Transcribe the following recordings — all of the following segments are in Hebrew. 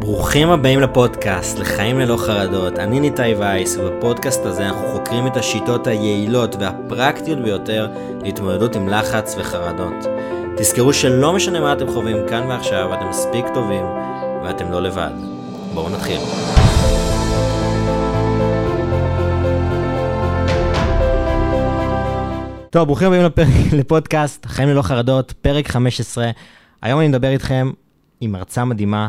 ברוכים הבאים לפודקאסט, לחיים ללא חרדות. אני ניתאי וייס, ובפודקאסט הזה אנחנו חוקרים את השיטות היעילות והפרקטיות ביותר להתמודדות עם לחץ וחרדות. תזכרו שלא משנה מה אתם חווים כאן ועכשיו, אתם מספיק טובים ואתם לא לבד. בואו נתחיל. טוב, ברוכים הבאים לפרק, לפודקאסט, חיים ללא חרדות, פרק 15. היום אני מדבר איתכם עם מרצה מדהימה,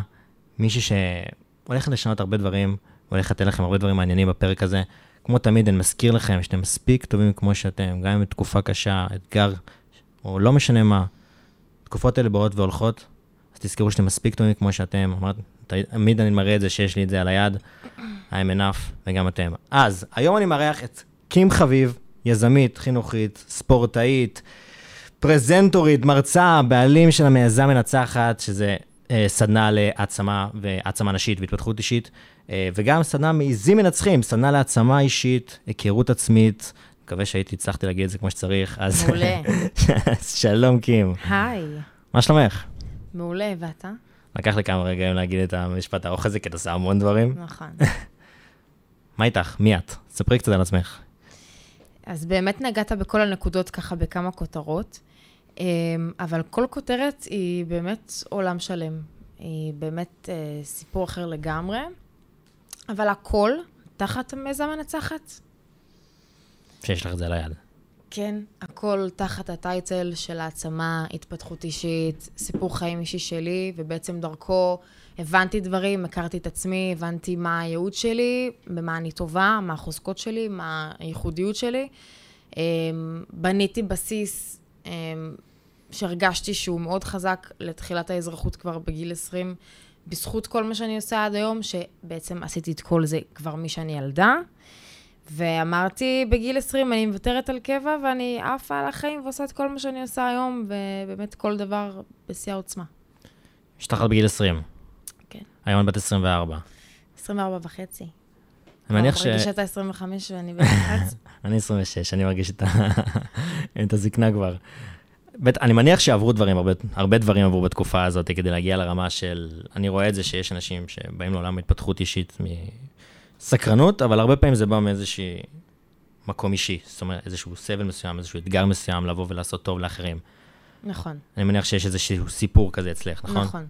מישהי שהולכת לשנות הרבה דברים, והולכת לתת לכם הרבה דברים מעניינים בפרק הזה. כמו תמיד, אני מזכיר לכם שאתם מספיק טובים כמו שאתם, גם אם בתקופה קשה, אתגר, או לא משנה מה. התקופות האלה באות והולכות, אז תזכרו שאתם מספיק טובים כמו שאתם. אמרת, תמיד אני מראה את זה שיש לי את זה על היד, I'm enough, וגם אתם. אז, היום אני מארח את קים חביב, יזמית, חינוכית, ספורטאית, פרזנטורית, מרצה, בעלים של המיזם מנצחת, שזה סדנה להעצמה והעצמה נשית והתפתחות אישית, אה, וגם סדנה מעיזים מנצחים, סדנה להעצמה אישית, היכרות עצמית. מקווה שהייתי, הצלחתי להגיד את זה כמו שצריך, אז... מעולה. שלום, קים. היי, מה שלומך? מעולה, ואתה? לקח לי כמה רגעים להגיד את המשפט הארוך הזה, כי אתה עושה המון דברים. נכון. מה איתך? מי את? ספרי קצת על עצמך. אז באמת נגעת בכל הנקודות ככה בכמה כותרות, אבל כל כותרת היא באמת עולם שלם. היא באמת אה, סיפור אחר לגמרי, אבל הכל תחת המיזם מנצחת. שיש לך את זה על היד. כן, הכל תחת הטייטל של העצמה, התפתחות אישית, סיפור חיים אישי שלי, ובעצם דרכו הבנתי דברים, הכרתי את עצמי, הבנתי מה הייעוד שלי, במה אני טובה, מה החוזקות שלי, מה הייחודיות שלי. אמ, בניתי בסיס אמ, שהרגשתי שהוא מאוד חזק לתחילת האזרחות כבר בגיל 20, בזכות כל מה שאני עושה עד היום, שבעצם עשיתי את כל זה כבר משאני ילדה. ואמרתי, בגיל 20 אני מוותרת על קבע ואני עפה על החיים ועושה את כל מה שאני עושה היום, ובאמת כל דבר בשיא העוצמה. השתחררת בגיל 20. כן. היום את בת 24. 24 וחצי. אני מניח ש... אני מרגישה את ה-25 ואני בלחץ. אני 26, אני מרגיש את, הזקנה כבר. אני מניח שעברו דברים, הרבה, הרבה דברים עברו בתקופה הזאת כדי להגיע לרמה של... אני רואה את זה שיש אנשים שבאים לעולם התפתחות אישית מסקרנות, אבל הרבה פעמים זה בא מאיזשהי מקום אישי. זאת אומרת, איזשהו סבל מסוים, איזשהו אתגר מסוים לבוא ולעשות טוב לאחרים. נכון. אני מניח שיש איזשהו סיפור כזה אצלך, נכון? נכון.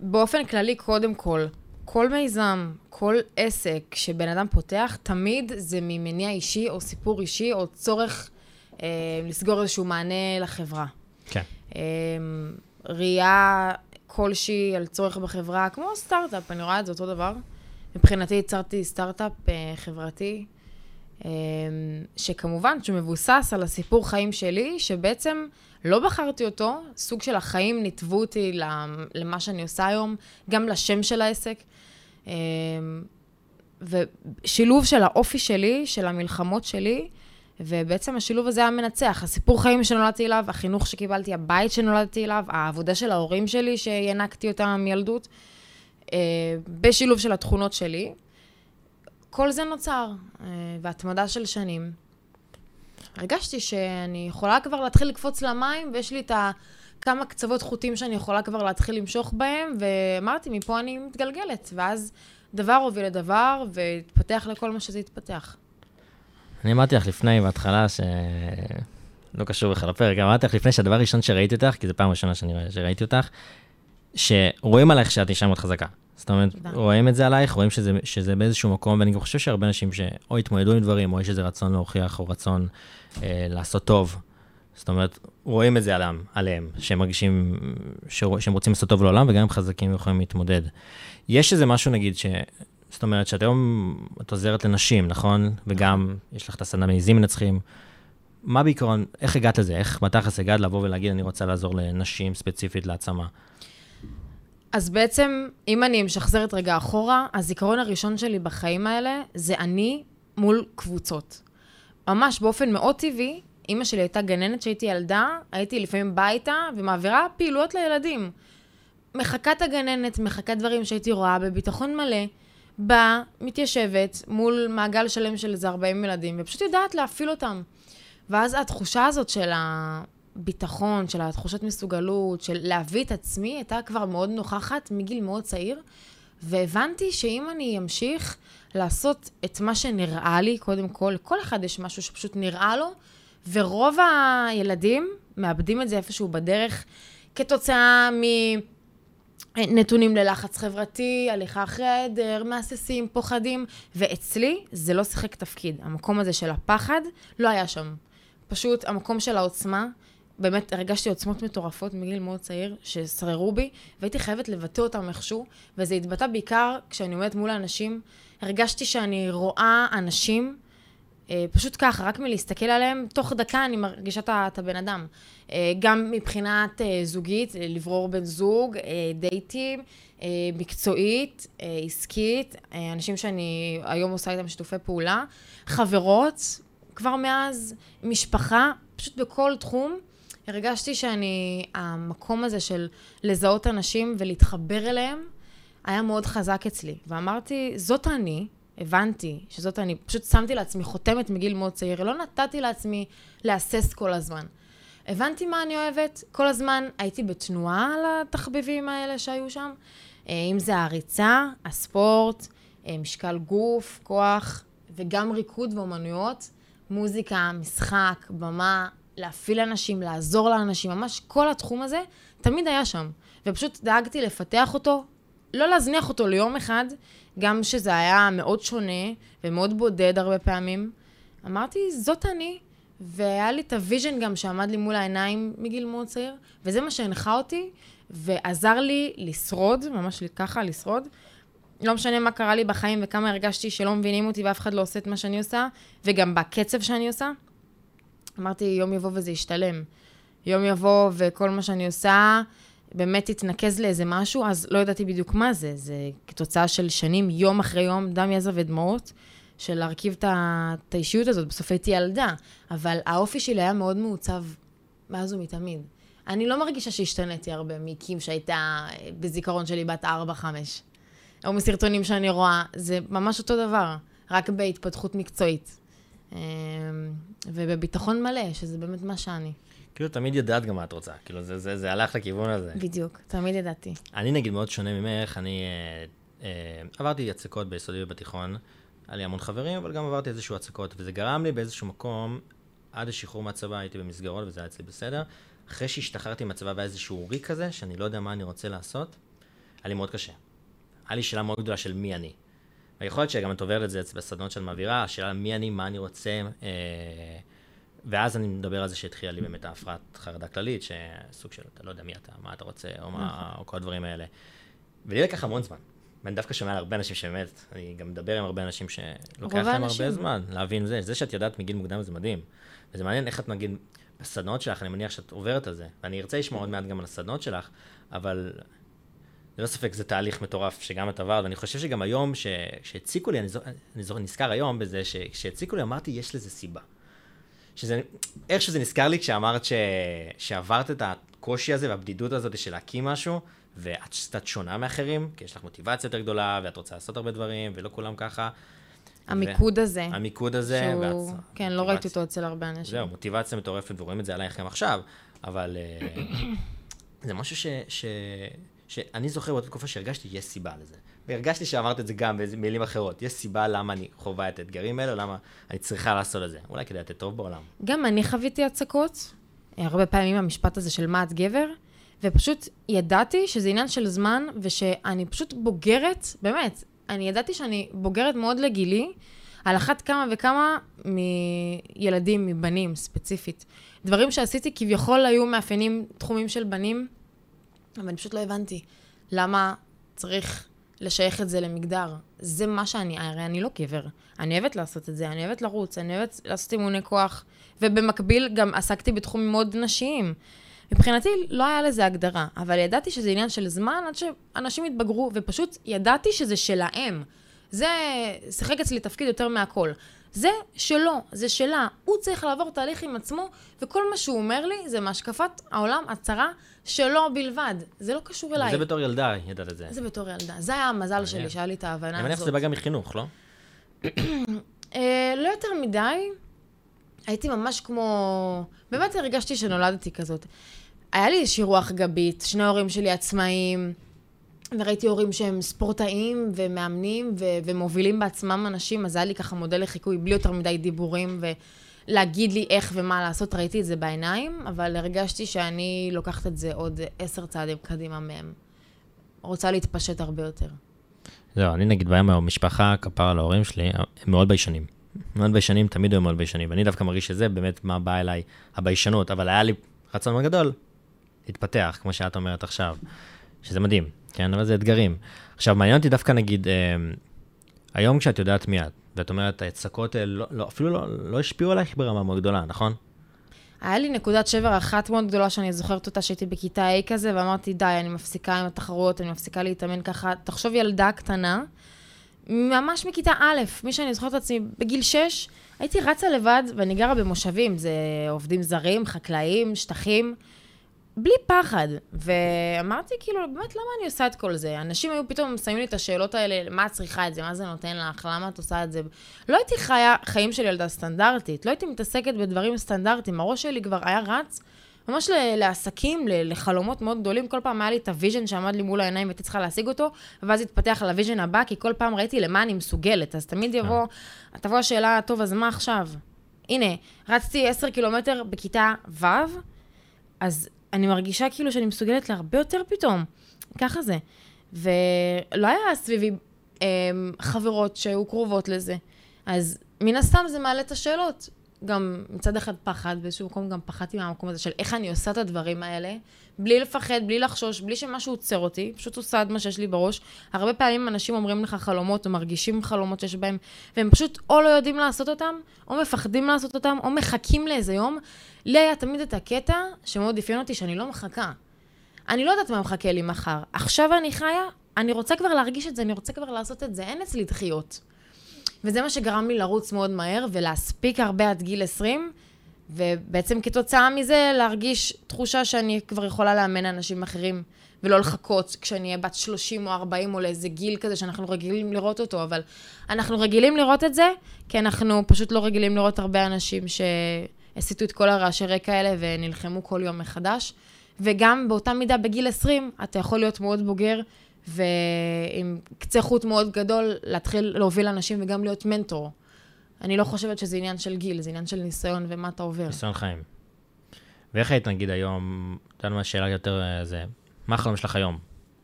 באופן כללי, קודם כל, כל מיזם, כל עסק שבן אדם פותח, תמיד זה ממניע אישי או סיפור אישי או צורך אה, לסגור איזשהו מענה לחברה. כן. אה, ראייה כלשהי על צורך בחברה, כמו סטארט-אפ, אני רואה את זה אותו דבר. מבחינתי יצרתי סטארט-אפ אה, חברתי, אה, שכמובן, שהוא מבוסס על הסיפור חיים שלי, שבעצם לא בחרתי אותו, סוג של החיים ניתבו אותי למה שאני עושה היום, גם לשם של העסק. אה, ושילוב של האופי שלי, של המלחמות שלי, ובעצם השילוב הזה היה מנצח. הסיפור חיים שנולדתי אליו, החינוך שקיבלתי, הבית שנולדתי אליו, העבודה של ההורים שלי שינקתי אותם מילדות, אה, בשילוב של התכונות שלי. כל זה נוצר, אה, והתמדה של שנים. הרגשתי שאני יכולה כבר להתחיל לקפוץ למים, ויש לי את ה... כמה קצוות חוטים שאני יכולה כבר להתחיל למשוך בהם, ואמרתי, מפה אני מתגלגלת. ואז דבר הוביל לדבר, והתפתח לכל מה שזה התפתח. אני אמרתי לך לפני, בהתחלה, שלא קשור בכלל לפרק, אמרתי לך לפני שהדבר הראשון שראיתי אותך, כי זו פעם ראשונה שאני רואה שראיתי אותך, שרואים עלייך שאת אישה מאוד חזקה. זאת אומרת. רואים את זה עלייך, רואים שזה, שזה באיזשהו מקום, ואני גם חושב שהרבה אנשים שאו התמודדו עם דברים, או יש איזה רצון להוכיח, או רצון אה, לעשות טוב. זאת אומרת, רואים את זה עליהם, עליהם שהם מרגישים, שהם רוצים לעשות טוב לעולם, וגם הם חזקים ויכולים להתמודד. יש איזה משהו, נגיד, ש... זאת אומרת, שאת היום, את עוזרת לנשים, נכון? וגם, יש לך את הסדנה מעיזים מנצחים. מה בעיקרון, איך הגעת לזה? איך בתכלס הגעת לבוא ולהגיד, אני רוצה לעזור לנשים ספציפית להעצמה? אז בעצם, אם אני משחזרת רגע אחורה, הזיכרון הראשון שלי בחיים האלה זה אני מול קבוצות. ממש באופן מאוד טבעי, אימא שלי הייתה גננת כשהייתי ילדה, הייתי לפעמים באה איתה ומעבירה פעילויות לילדים. מחקה את הגננת, מחקה דברים שהייתי רואה בביטחון מלא, באה, מתיישבת מול מעגל שלם של איזה 40 ילדים, ופשוט יודעת להפעיל אותם. ואז התחושה הזאת של הביטחון, של התחושת מסוגלות, של להביא את עצמי, הייתה כבר מאוד נוכחת מגיל מאוד צעיר, והבנתי שאם אני אמשיך לעשות את מה שנראה לי, קודם כל, לכל אחד יש משהו שפשוט נראה לו, ורוב הילדים מאבדים את זה איפשהו בדרך, כתוצאה מנתונים ללחץ חברתי, הליכה אחרי העדר, מהססים, פוחדים, ואצלי זה לא שיחק תפקיד. המקום הזה של הפחד לא היה שם. פשוט המקום של העוצמה, באמת הרגשתי עוצמות מטורפות מגיל מאוד צעיר, ששררו בי, והייתי חייבת לבטא אותם איכשהו, וזה התבטא בעיקר כשאני עומדת מול האנשים. הרגשתי שאני רואה אנשים, פשוט ככה, רק מלהסתכל עליהם, תוך דקה אני מרגישה את הבן אדם. אה, גם מבחינת אה, זוגית, לברור בן זוג, דייטים, מקצועית, עסקית, אנשים שאני היום עושה איתם שיתופי פעולה, חברות, כבר מאז, משפחה, פשוט בכל תחום. הרגשתי שאני, המקום הזה של לזהות אנשים ולהתחבר אליהם, היה מאוד חזק אצלי. ואמרתי, זאת אני, הבנתי שזאת אני, פשוט שמתי לעצמי חותמת מגיל מאוד צעיר, לא נתתי לעצמי להסס כל הזמן. הבנתי מה אני אוהבת, כל הזמן הייתי בתנועה על התחביבים האלה שהיו שם, אה, אם זה הריצה, הספורט, אה, משקל גוף, כוח, וגם ריקוד ואומנויות, מוזיקה, משחק, במה, להפעיל אנשים, לעזור לאנשים, ממש כל התחום הזה תמיד היה שם. ופשוט דאגתי לפתח אותו, לא להזניח אותו ליום אחד, גם שזה היה מאוד שונה ומאוד בודד הרבה פעמים. אמרתי, זאת אני, והיה לי את ה vision גם שעמד לי מול העיניים מגיל מאוד צעיר, וזה מה שהנחה אותי, ועזר לי לשרוד, ממש ככה, לשרוד. לא משנה מה קרה לי בחיים וכמה הרגשתי שלא מבינים אותי ואף אחד לא עושה את מה שאני עושה, וגם בקצב שאני עושה. אמרתי, יום יבוא וזה ישתלם. יום יבוא וכל מה שאני עושה באמת תתנקז לאיזה משהו, אז לא ידעתי בדיוק מה זה. זה כתוצאה של שנים, יום אחרי יום, דם, יזע ודמעות, של להרכיב את האישיות הזאת. בסוף הייתי ילדה, אבל האופי שלי היה מאוד מעוצב מאז ומתמיד. אני לא מרגישה שהשתניתי הרבה מקים שהייתה בזיכרון שלי בת 4-5. או מסרטונים שאני רואה, זה ממש אותו דבר, רק בהתפתחות מקצועית. אמ, ובביטחון מלא, שזה באמת מה שאני. כאילו, תמיד ידעת גם מה את רוצה. כאילו, זה, זה, זה הלך לכיוון הזה. בדיוק, תמיד ידעתי. אני נגיד מאוד שונה ממך, אני אה, אה, עברתי הצקות ביסודי ובתיכון, היה לי המון חברים, אבל גם עברתי איזשהו הצקות, וזה גרם לי באיזשהו מקום, עד השחרור מהצבא הייתי במסגרות, וזה היה אצלי בסדר. אחרי שהשתחררתי מהצבא והיה איזשהו ריק כזה, שאני לא יודע מה אני רוצה לעשות, היה לי מאוד קשה. היה לי שאלה מאוד גדולה של מי אני. ויכול להיות שגם את עוברת את זה בסדנות שאת מעבירה, השאלה מי אני, מה אני רוצה, אה, ואז אני מדבר על זה שהתחילה לי באמת ההפרעת חרדה כללית, שסוג של, אתה לא יודע מי אתה, מה אתה רוצה, או, מה. או כל הדברים האלה. ולי לקח המון זמן. ואני דווקא שומע על הרבה אנשים שבאמת, אני גם מדבר עם הרבה אנשים שלוקח להם. הרבה זמן להבין זה. זה שאת יודעת מגיל מוקדם זה מדהים. וזה מעניין איך את נגיד, בסדנות שלך, אני מניח שאת עוברת על זה. ואני ארצה לשמוע עוד מעט גם על הסדנות שלך, אבל ללא ספק זה תהליך מטורף שגם את עברת, ואני חושב שגם היום, כשהציקו לי, אני, זו, אני זו, נזכר היום בזה, שכשהציקו לי אמרתי, יש לזה סיבה. שזה, איך שזה נזכר לי כשאמרת ש, שעברת את הקושי הזה והבדידות הזאת של להקים משהו, ואת קצת שונה מאחרים, כי יש לך מוטיבציה יותר גדולה, ואת רוצה לעשות הרבה דברים, ולא כולם ככה. המיקוד ו... הזה. המיקוד הזה. שהוא... ואת... כן, לא ראיתי אותו אצל הרבה אנשים. זהו, מוטיבציה מטורפת, ורואים את זה עלייך גם עכשיו, אבל אה, זה משהו ש... ש... שאני זוכר באותה תקופה שהרגשתי, יש סיבה לזה. והרגשתי שאמרת את זה גם במילים אחרות. יש סיבה למה אני חווה את האתגרים האלה, למה אני צריכה לעשות את זה. אולי כדי לתת טוב בעולם. גם אני חוויתי הצקות, הרבה פעמים המשפט הזה של מה את גבר, ופשוט ידעתי שזה עניין של זמן, ושאני פשוט בוגרת, באמת, אני ידעתי שאני בוגרת מאוד לגילי, על אחת כמה וכמה מילדים, מבנים ספציפית. דברים שעשיתי כביכול היו מאפיינים תחומים של בנים, אבל אני פשוט לא הבנתי למה צריך לשייך את זה למגדר. זה מה שאני, הרי אני לא גבר. אני אוהבת לעשות את זה, אני אוהבת לרוץ, אני אוהבת לעשות אימוני כוח, ובמקביל גם עסקתי בתחומים מאוד נשיים. מבחינתי לא היה לזה הגדרה, אבל ידעתי שזה עניין של זמן עד שאנשים התבגרו, ופשוט ידעתי שזה שלהם. זה שיחק אצלי תפקיד יותר מהכל. זה שלו, זה שלה. הוא צריך לעבור תהליך עם עצמו, וכל מה שהוא אומר לי זה מהשקפת העולם הצרה שלו בלבד. זה לא קשור אליי. זה בתור ילדה, ידעת את זה. זה בתור ילדה. זה היה המזל שלי, שהיה לי את ההבנה הזאת. אני מניח שזה בא גם מחינוך, לא? אה, לא יותר מדי. הייתי ממש כמו... באמת הרגשתי שנולדתי כזאת. היה לי איזושהי רוח גבית, שני ההורים שלי עצמאים. וראיתי הורים שהם ספורטאים ומאמנים ו- ומובילים בעצמם אנשים, אז היה לי ככה מודל לחיקוי בלי יותר מדי דיבורים ולהגיד לי איך ומה לעשות, ראיתי את זה בעיניים, אבל הרגשתי שאני לוקחת את זה עוד עשר צעדים קדימה מהם. רוצה להתפשט הרבה יותר. זהו, אני נגיד ביום היום, משפחה, כפרה להורים שלי, הם מאוד ביישנים. מאוד ביישנים, תמיד היו מאוד ביישנים. ואני דווקא מרגיש שזה באמת מה בא אליי, הביישנות, אבל היה לי רצון מאוד גדול להתפתח, כמו שאת אומרת עכשיו, שזה מדהים, כן? אבל זה אתגרים. עכשיו, מעניין אותי דווקא, נגיד, אה, היום כשאת יודעת מי את, ואת אומרת, ההצקות האלה לא, לא, אפילו לא, לא השפיעו עלייך ברמה מאוד גדולה, נכון? היה לי נקודת שבר אחת מאוד גדולה שאני זוכרת אותה, שהייתי בכיתה A כזה, ואמרתי, די, אני מפסיקה עם התחרויות, אני מפסיקה להתאמן ככה. תחשוב ילדה קטנה, ממש מכיתה א', מי שאני זוכרת את עצמי, בגיל 6, הייתי רצה לבד, ואני גרה במושבים, זה עובדים זרים, חקלאים, שטחים, בלי פחד. ואמרתי, כאילו, באמת, למה אני עושה את כל זה? אנשים היו פתאום שמים לי את השאלות האלה, מה את צריכה את זה, מה זה נותן לך, למה את עושה את זה? לא הייתי חיה חיים של ילדה סטנדרטית, לא הייתי מתעסקת בדברים סטנדרטיים, הראש שלי כבר היה רץ. ממש לעסקים, לחלומות מאוד גדולים. כל פעם היה לי את ה vision שעמד לי מול העיניים והייתי צריכה להשיג אותו, ואז התפתח ל vision הבא, כי כל פעם ראיתי למה אני מסוגלת. אז תמיד יבוא, תבוא השאלה, טוב, אז מה עכשיו? הנה, רצתי עשר קילומטר בכיתה ו', אז אני מרגישה כאילו שאני מסוגלת להרבה יותר פתאום. ככה זה. ולא היה סביבי אה, חברות שהיו קרובות לזה. אז מן הסתם זה מעלה את השאלות. גם מצד אחד פחד, באיזשהו מקום גם פחדתי מהמקום הזה של איך אני עושה את הדברים האלה, בלי לפחד, בלי לחשוש, בלי שמשהו עוצר אותי, פשוט עושה את מה שיש לי בראש. הרבה פעמים אנשים אומרים לך חלומות, או מרגישים חלומות שיש בהם, והם פשוט או לא יודעים לעשות אותם, או מפחדים לעשות אותם, או מחכים לאיזה יום. לי היה תמיד את הקטע שמאוד אפיין אותי, שאני לא מחכה. אני לא יודעת מה מחכה לי מחר. עכשיו אני חיה, אני רוצה כבר להרגיש את זה, אני רוצה כבר לעשות את זה, אין אצלי דחיות. וזה מה שגרם לי לרוץ מאוד מהר ולהספיק הרבה עד גיל 20, ובעצם כתוצאה מזה להרגיש תחושה שאני כבר יכולה לאמן אנשים אחרים, ולא לחכות כשאני אהיה בת 30 או 40 או לאיזה גיל כזה שאנחנו רגילים לראות אותו, אבל אנחנו רגילים לראות את זה, כי אנחנו פשוט לא רגילים לראות הרבה אנשים שהסיטו את כל הרעשי רקע האלה ונלחמו כל יום מחדש. וגם באותה מידה בגיל 20, אתה יכול להיות מאוד בוגר ועם קצה חוט מאוד גדול, להתחיל להוביל אנשים וגם להיות מנטור. אני לא חושבת שזה עניין של גיל, זה עניין של ניסיון ומה אתה עובר. ניסיון חיים. ואיך היית נגיד היום, אתה יודע מה השאלה יותר אה, זה, מה החלום שלך היום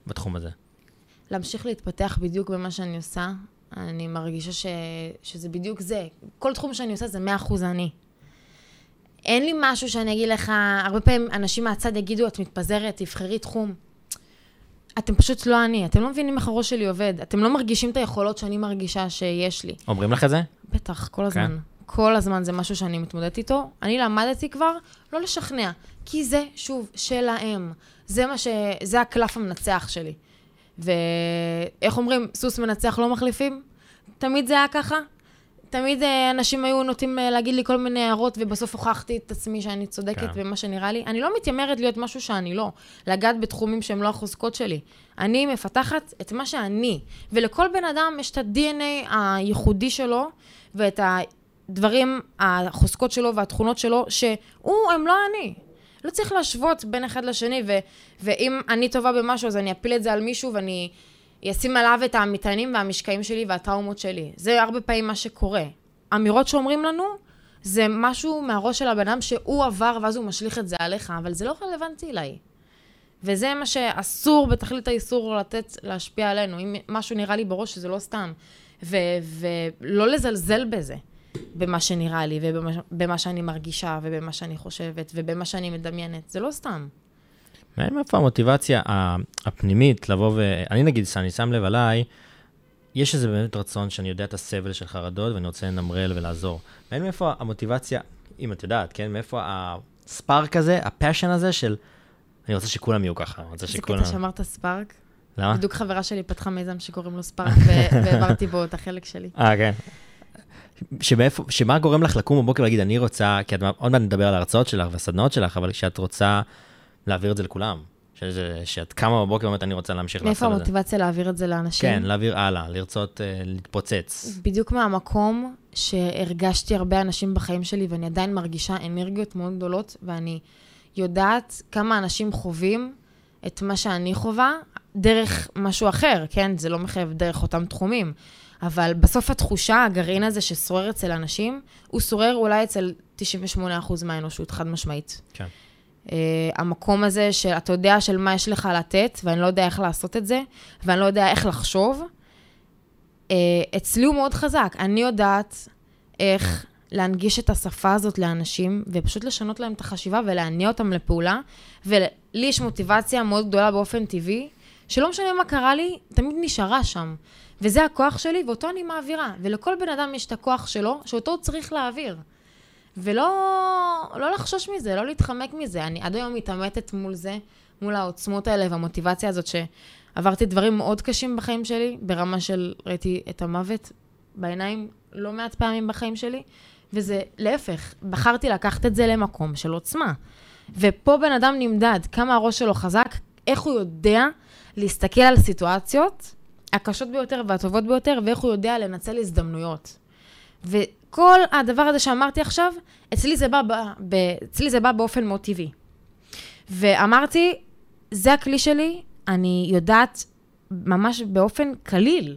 בתחום הזה? להמשיך להתפתח בדיוק במה שאני עושה. אני מרגישה ש... שזה בדיוק זה. כל תחום שאני עושה זה 100% אני. אין לי משהו שאני אגיד לך, הרבה פעמים אנשים מהצד יגידו, את מתפזרת, תבחרי תחום. אתם פשוט לא אני, אתם לא מבינים איך הראש שלי עובד, אתם לא מרגישים את היכולות שאני מרגישה שיש לי. אומרים לך את זה? בטח, כל הזמן. כן. כל הזמן זה משהו שאני מתמודדת איתו. אני למדתי כבר לא לשכנע, כי זה, שוב, שלהם. זה מה ש... זה הקלף המנצח שלי. ואיך אומרים, סוס מנצח לא מחליפים? תמיד זה היה ככה, תמיד אה, אנשים היו נוטים אה, להגיד לי כל מיני הערות, ובסוף הוכחתי את עצמי שאני צודקת כן. במה שנראה לי. אני לא מתיימרת להיות משהו שאני לא, לגעת בתחומים שהם לא החוזקות שלי. אני מפתחת את מה שאני, ולכל בן אדם יש את ה-DNA הייחודי שלו, ואת הדברים, החוזקות שלו והתכונות שלו, שהוא, הם לא אני. לא צריך להשוות בין אחד לשני, ו- ואם אני טובה במשהו, אז אני אפיל את זה על מישהו, ואני... ישים עליו את המטענים והמשקעים שלי והטראומות שלי. זה הרבה פעמים מה שקורה. אמירות שאומרים לנו, זה משהו מהראש של הבן אדם שהוא עבר ואז הוא משליך את זה עליך, אבל זה לא רלוונטי אליי. וזה מה שאסור בתכלית האיסור לתת, להשפיע עלינו. אם משהו נראה לי בראש, שזה לא סתם. ו- ולא לזלזל בזה, במה שנראה לי, ובמה שאני מרגישה, ובמה שאני חושבת, ובמה שאני מדמיינת. זה לא סתם. מאיפה המוטיבציה הפנימית לבוא ו... אני נגיד, אני שם לב עליי, יש איזה באמת רצון שאני יודע את הסבל של חרדות ואני רוצה לנמרל ולעזור. מאיפה המוטיבציה, אם את יודעת, כן? מאיפה הספארק הזה, הפאשן הזה של אני רוצה שכולם יהיו ככה, אני רוצה שכולם... זה קטע שאמרת ספארק. למה? בדיוק חברה שלי פתחה מיזם שקוראים לו ספארק, והעברתי בו את החלק שלי. אה, כן. שמאיפה, שמה גורם לך לקום בבוקר ולהגיד, אני רוצה, כי את עוד מעט נדבר על ההרצאות שלך והסדנאות שלך, אבל כשאת רוצה להעביר את זה לכולם. שזה, שאת קמה בבוקר ואומרת, אני רוצה להמשיך לעשות את זה. מאיפה המוטיבציה להעביר את זה לאנשים? כן, להעביר הלאה, לרצות uh, להתפוצץ. בדיוק מהמקום שהרגשתי הרבה אנשים בחיים שלי, ואני עדיין מרגישה אנרגיות מאוד גדולות, ואני יודעת כמה אנשים חווים את מה שאני חווה. דרך משהו אחר, כן? זה לא מחייב דרך אותם תחומים. אבל בסוף התחושה, הגרעין הזה ששורר אצל אנשים, הוא שורר אולי אצל 98% מהאנושות, חד משמעית. כן. Uh, המקום הזה שאתה יודע של מה יש לך לתת, ואני לא יודע איך לעשות את זה, ואני לא יודע איך לחשוב, uh, אצלי הוא מאוד חזק. אני יודעת איך להנגיש את השפה הזאת לאנשים, ופשוט לשנות להם את החשיבה ולהניע אותם לפעולה. ולי יש מוטיבציה מאוד גדולה באופן טבעי, שלא משנה מה קרה לי, תמיד נשארה שם. וזה הכוח שלי, ואותו אני מעבירה. ולכל בן אדם יש את הכוח שלו, שאותו הוא צריך להעביר. ולא לא לחשוש מזה, לא להתחמק מזה. אני עד היום מתעמתת מול זה, מול העוצמות האלה והמוטיבציה הזאת, שעברתי דברים מאוד קשים בחיים שלי, ברמה של ראיתי את המוות בעיניים לא מעט פעמים בחיים שלי, וזה להפך, בחרתי לקחת את זה למקום של עוצמה. ופה בן אדם נמדד, כמה הראש שלו חזק, איך הוא יודע להסתכל על סיטואציות הקשות ביותר והטובות ביותר, ואיך הוא יודע לנצל הזדמנויות. וכל הדבר הזה שאמרתי עכשיו, אצלי זה בא, ב, אצלי זה בא באופן מאוד טבעי. ואמרתי, זה הכלי שלי, אני יודעת ממש באופן קליל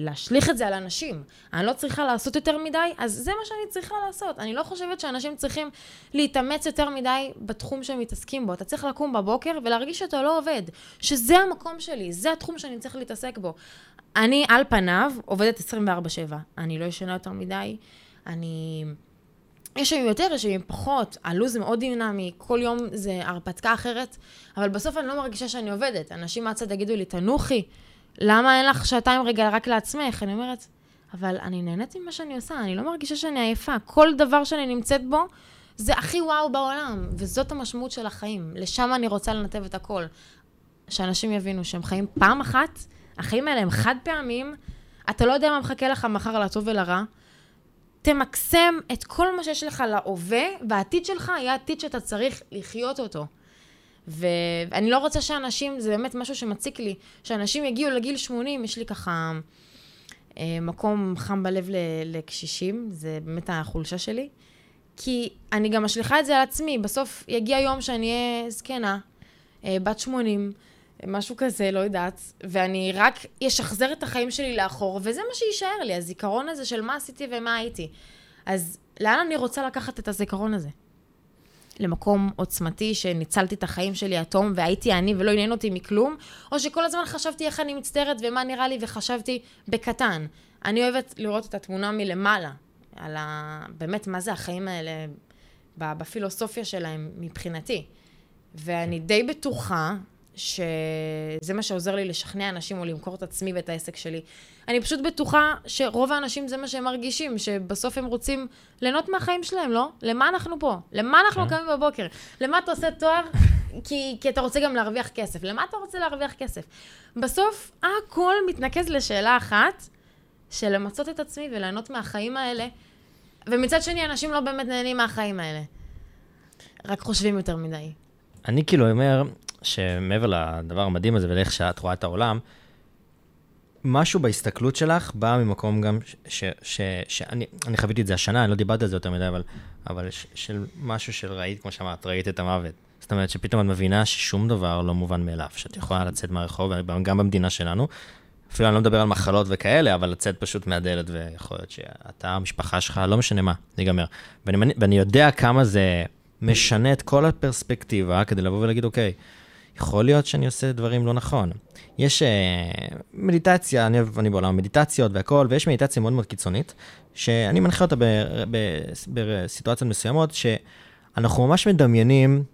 להשליך את זה על אנשים. אני לא צריכה לעשות יותר מדי, אז זה מה שאני צריכה לעשות. אני לא חושבת שאנשים צריכים להתאמץ יותר מדי בתחום שהם מתעסקים בו. אתה צריך לקום בבוקר ולהרגיש שאתה לא עובד, שזה המקום שלי, זה התחום שאני צריך להתעסק בו. אני על פניו עובדת 24/7. אני לא ישנה יותר מדי, אני... יש ימים יותר, יש ימים פחות, הלו"ז מאוד דינמי, כל יום זה הרפתקה אחרת, אבל בסוף אני לא מרגישה שאני עובדת. אנשים מהצד יגידו לי, תנוחי. למה אין לך שעתיים רגע רק לעצמך? אני אומרת, אבל אני נהנית ממה שאני עושה, אני לא מרגישה שאני עייפה. כל דבר שאני נמצאת בו, זה הכי וואו בעולם, וזאת המשמעות של החיים. לשם אני רוצה לנתב את הכל. שאנשים יבינו שהם חיים פעם אחת, החיים האלה הם חד פעמים, אתה לא יודע מה מחכה לך מחר לטוב ולרע. תמקסם את כל מה שיש לך להווה, והעתיד שלך יהיה עתיד שאתה צריך לחיות אותו. ואני לא רוצה שאנשים, זה באמת משהו שמציק לי, שאנשים יגיעו לגיל 80, יש לי ככה אה, מקום חם בלב לקשישים, זה באמת החולשה שלי. כי אני גם משליכה את זה על עצמי, בסוף יגיע יום שאני אהיה זקנה, אה, בת 80, משהו כזה, לא יודעת, ואני רק אשחזר את החיים שלי לאחור, וזה מה שיישאר לי, הזיכרון הזה של מה עשיתי ומה הייתי. אז לאן אני רוצה לקחת את הזיכרון הזה? למקום עוצמתי, שניצלתי את החיים שלי עד תום והייתי אני ולא עניין אותי מכלום, או שכל הזמן חשבתי איך אני מצטערת ומה נראה לי וחשבתי בקטן. אני אוהבת לראות את התמונה מלמעלה, על ה... באמת, מה זה החיים האלה בפילוסופיה שלהם מבחינתי. ואני די בטוחה שזה מה שעוזר לי לשכנע אנשים או למכור את עצמי ואת העסק שלי. אני פשוט בטוחה שרוב האנשים זה מה שהם מרגישים, שבסוף הם רוצים ליהנות מהחיים שלהם, לא? למה אנחנו פה? למה אנחנו כן. קמים בבוקר? למה אתה עושה תואר? כי, כי אתה רוצה גם להרוויח כסף. למה אתה רוצה להרוויח כסף? בסוף הכל מתנקז לשאלה אחת, של למצות את עצמי וליהנות מהחיים האלה. ומצד שני, אנשים לא באמת נהנים מהחיים האלה. רק חושבים יותר מדי. אני כאילו אומר, שמעבר לדבר המדהים הזה ולאיך שאת רואה את העולם, משהו בהסתכלות שלך בא ממקום גם, שאני חוויתי את זה השנה, אני לא דיברתי על זה יותר מדי, אבל, אבל ש, של משהו של ראית, כמו שאמרת, ראית את המוות. זאת אומרת שפתאום את מבינה ששום דבר לא מובן מאליו, שאת יכולה לצאת מהרחוב, גם במדינה שלנו. אפילו אני לא מדבר על מחלות וכאלה, אבל לצאת פשוט מהדלת, ויכול להיות שאתה, המשפחה שלך, לא משנה מה, זה ייגמר. ואני, ואני יודע כמה זה משנה את כל הפרספקטיבה כדי לבוא ולהגיד, אוקיי, יכול להיות שאני עושה דברים לא נכון. יש uh, מדיטציה, אני, אני בעולם המדיטציות והכל, ויש מדיטציה מאוד מאוד קיצונית, שאני מנחה אותה בסיטואציות מסוימות, שאנחנו ממש מדמיינים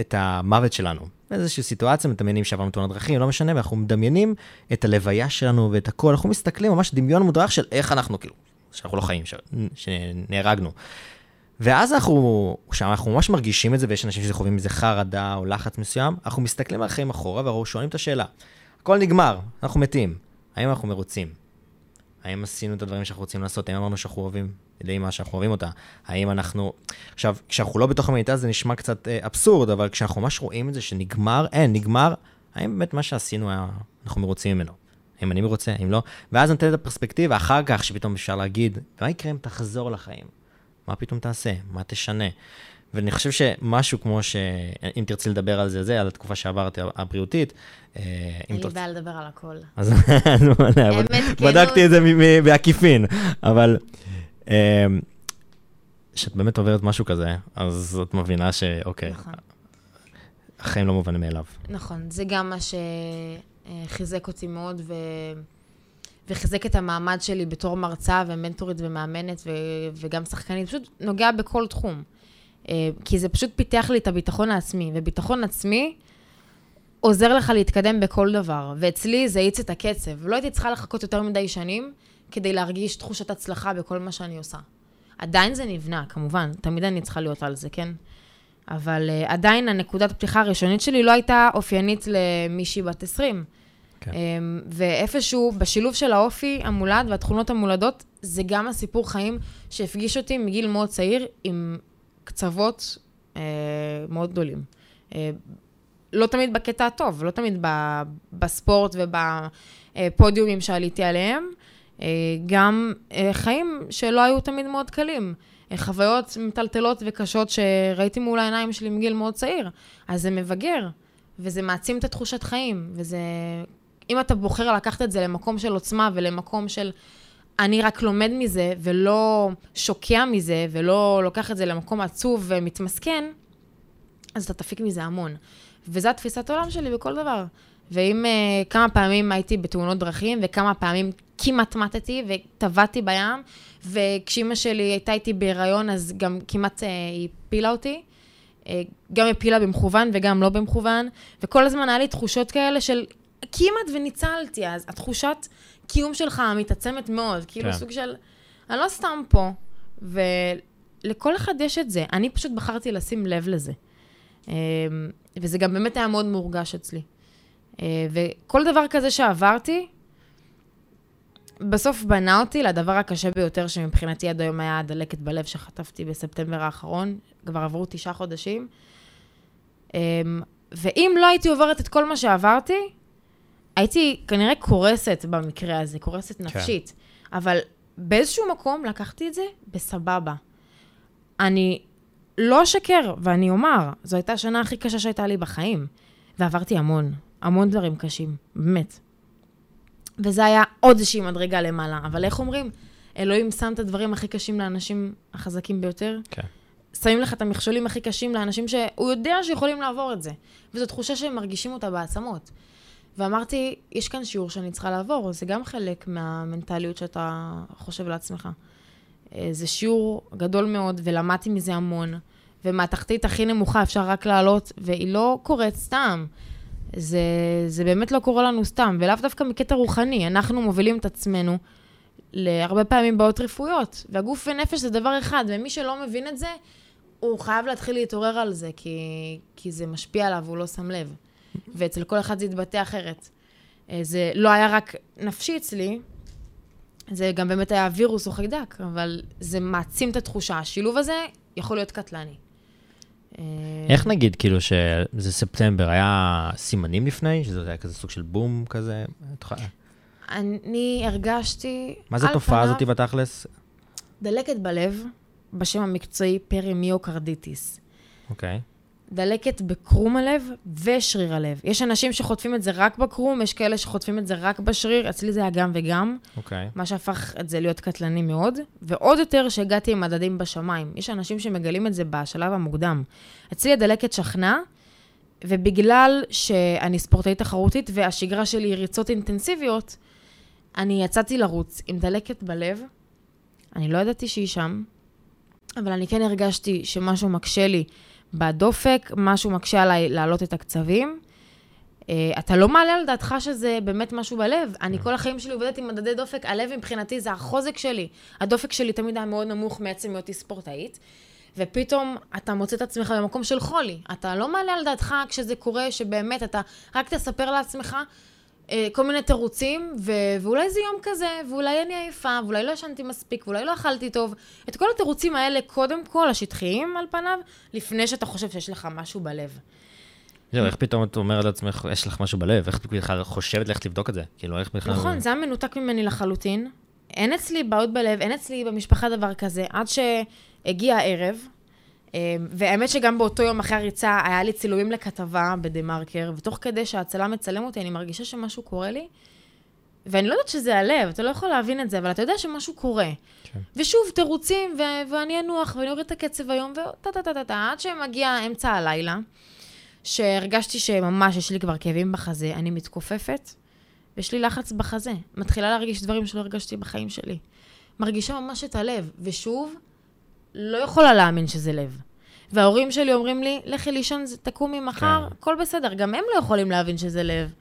את המוות שלנו. באיזושהי סיטואציה, מדמיינים שעברנו תאונת דרכים, לא משנה, ואנחנו מדמיינים את הלוויה שלנו ואת הכל, אנחנו מסתכלים ממש דמיון מודרך של איך אנחנו, כאילו, שאנחנו לא חיים, שנהרגנו. ואז אנחנו, כשאנחנו ממש מרגישים את זה, ויש אנשים שחווים איזה חרדה או לחץ מסוים, אנחנו מסתכלים על החיים אחורה ואנחנו שואלים את השאלה, הכל נגמר, אנחנו מתים, האם אנחנו מרוצים? האם עשינו את הדברים שאנחנו רוצים לעשות? האם אמרנו שאנחנו אוהבים את אימא שאנחנו אוהבים אותה? האם אנחנו... עכשיו, כשאנחנו לא בתוך המדיטציה זה נשמע קצת אה, אבסורד, אבל כשאנחנו ממש רואים את זה שנגמר, אין, נגמר, האם באמת מה שעשינו היה, אנחנו מרוצים ממנו? האם אני מרוצה, האם לא? ואז נותן את הפרספקטיבה אחר כך, שפתאום אפשר להגיד, מה יקרה אם תחזור לחיים? מה פתאום תעשה? מה תשנה? ואני חושב שמשהו כמו ש... אם תרצי לדבר על זה, זה, על התקופה שעברתי, הבריאותית, אה, אם אין לי. בעיה לדבר על הכל. אז כן, בדקתי את זה בעקיפין, אבל אה, כשאת באמת עוברת משהו כזה, אז את מבינה שאוקיי, נכון. החיים לא מובנים מאליו. נכון, זה גם מה שחיזק אותי מאוד ו... וחיזק את המעמד שלי בתור מרצה ומנטורית ומאמנת ו... וגם שחקנית, פשוט נוגע בכל תחום. אה, כי זה פשוט פיתח לי את הביטחון העצמי, וביטחון עצמי עוזר לך להתקדם בכל דבר, ואצלי זה האיץ את הקצב. לא הייתי צריכה לחכות יותר מדי שנים כדי להרגיש תחושת הצלחה בכל מה שאני עושה. עדיין זה נבנה, כמובן, תמיד אני צריכה להיות על זה, כן? אבל uh, עדיין הנקודת הפתיחה הראשונית שלי לא הייתה אופיינית למישהי בת 20. כן. Um, ואיפשהו, בשילוב של האופי המולד והתכונות המולדות, זה גם הסיפור חיים שהפגיש אותי מגיל מאוד צעיר עם קצוות uh, מאוד גדולים. Uh, לא תמיד בקטע הטוב, לא תמיד ב, בספורט ובפודיומים שעליתי עליהם, uh, גם uh, חיים שלא היו תמיד מאוד קלים. אה, חוויות מטלטלות וקשות שראיתי מול העיניים שלי מגיל מאוד צעיר. אז זה מבגר, וזה מעצים את התחושת חיים, וזה... אם אתה בוחר לקחת את זה למקום של עוצמה ולמקום של אני רק לומד מזה, ולא שוקע מזה, ולא לוקח את זה למקום עצוב ומתמסכן, אז אתה תפיק מזה המון. וזו התפיסת העולם שלי בכל דבר. ואם uh, כמה פעמים הייתי בתאונות דרכים, וכמה פעמים כמעט מתתי וטבעתי בים, וכשאימא שלי הייתה איתי בהיריון, אז גם כמעט uh, היא הפילה אותי. Uh, גם הפילה במכוון וגם לא במכוון, וכל הזמן היה לי תחושות כאלה של כמעט וניצלתי, אז התחושת קיום שלך מתעצמת מאוד, כאילו כן. סוג של, אני לא סתם פה, ולכל אחד יש את זה. אני פשוט בחרתי לשים לב לזה. אה, וזה גם באמת היה מאוד מורגש אצלי. אה, וכל דבר כזה שעברתי, בסוף בנה אותי לדבר הקשה ביותר שמבחינתי עד היום היה הדלקת בלב שחטפתי בספטמבר האחרון, כבר עברו תשעה חודשים. אמ, ואם לא הייתי עוברת את כל מה שעברתי, הייתי כנראה קורסת במקרה הזה, קורסת נפשית. אבל באיזשהו מקום לקחתי את זה בסבבה. אני לא אשקר, ואני אומר, זו הייתה השנה הכי קשה שהייתה לי בחיים. ועברתי המון, המון דברים קשים, באמת. וזה היה עוד איזושהי מדרגה למעלה. אבל איך אומרים? אלוהים שם את הדברים הכי קשים לאנשים החזקים ביותר. כן. שמים לך את המכשולים הכי קשים לאנשים שהוא יודע שיכולים לעבור את זה. וזו תחושה שהם מרגישים אותה בעצמות. ואמרתי, יש כאן שיעור שאני צריכה לעבור, זה גם חלק מהמנטליות שאתה חושב לעצמך. אה, זה שיעור גדול מאוד, ולמדתי מזה המון. ומהתחתית הכי נמוכה אפשר רק לעלות, והיא לא קורית סתם. זה, זה באמת לא קורה לנו סתם, ולאו דווקא מקטע רוחני. אנחנו מובילים את עצמנו להרבה פעמים בעיות רפואיות, והגוף ונפש זה דבר אחד, ומי שלא מבין את זה, הוא חייב להתחיל להתעורר על זה, כי, כי זה משפיע עליו, הוא לא שם לב. ואצל כל אחד זה יתבטא אחרת. אה, זה לא היה רק נפשי אצלי, זה גם באמת היה וירוס או חיידק, אבל זה מעצים את התחושה. השילוב הזה יכול להיות קטלני. אה, איך נגיד, כאילו, שזה ספטמבר, היה סימנים לפני? שזה היה כזה סוג של בום כזה? אני הרגשתי... מה זה התופעה הזאת בתכלס? דלקת בלב, בשם המקצועי perimyocarditis. אוקיי. דלקת בקרום הלב ושריר הלב. יש אנשים שחוטפים את זה רק בקרום, יש כאלה שחוטפים את זה רק בשריר, אצלי זה היה גם וגם, אוקיי. מה שהפך את זה להיות קטלני מאוד, ועוד יותר שהגעתי עם מדדים בשמיים. יש אנשים שמגלים את זה בשלב המוקדם. אצלי הדלקת שכנה, ובגלל שאני ספורטאית תחרותית והשגרה שלי היא ריצות אינטנסיביות, אני יצאתי לרוץ עם דלקת בלב, אני לא ידעתי שהיא שם, אבל אני כן הרגשתי שמשהו מקשה לי בדופק, משהו מקשה עליי להעלות את הקצבים. Uh, אתה לא מעלה על דעתך שזה באמת משהו בלב. אני כל החיים שלי עובדת עם מדדי דופק, הלב מבחינתי זה החוזק שלי. הדופק שלי תמיד היה מאוד נמוך מעצם היותי ספורטאית, ופתאום אתה מוצא את עצמך במקום של חולי. אתה לא מעלה על דעתך כשזה קורה, שבאמת אתה רק תספר לעצמך כל מיני תירוצים, ו- ואולי זה יום כזה, ואולי אני עייפה, ואולי לא ישנתי מספיק, ואולי לא אכלתי טוב. את כל התירוצים האלה, קודם כל, השטחיים על פניו, לפני שאתה חושב שיש לך משהו בלב. זהו, איך פתאום את אומרת לעצמך, יש לך משהו בלב? איך בכלל חושבת ללכת לבדוק את זה? כאילו, איך בכלל... נכון, זה היה מנותק ממני לחלוטין. אין אצלי בעיות בלב, אין אצלי במשפחה דבר כזה, עד שהגיע הערב, והאמת שגם באותו יום אחרי הריצה, היה לי צילומים לכתבה בדה-מרקר, ותוך כדי שהצלם מצלם אותי, אני מרגישה שמשהו קורה לי, ואני לא יודעת שזה הלב, אתה לא יכול להבין את זה, אבל אתה יודע שמשהו קורה. כן. ושוב, תירוצים, ו- ואני אנוח, ואני אוריד את הקצב היום, וטה-טה-טה-טה, עד שמגיע אמצע הלילה, שהרגשתי שממש יש לי כבר כאבים בחזה, אני מתכופפת, ויש לי לחץ בחזה. מתחילה להרגיש דברים שלא הרגשתי בחיים שלי. מרגישה ממש את הלב, ושוב, לא יכולה להאמין שזה לב. וההורים שלי אומרים לי, לכי לישון, תקומי מחר, כן. הכל בסדר. גם הם לא יכולים להבין שזה לב.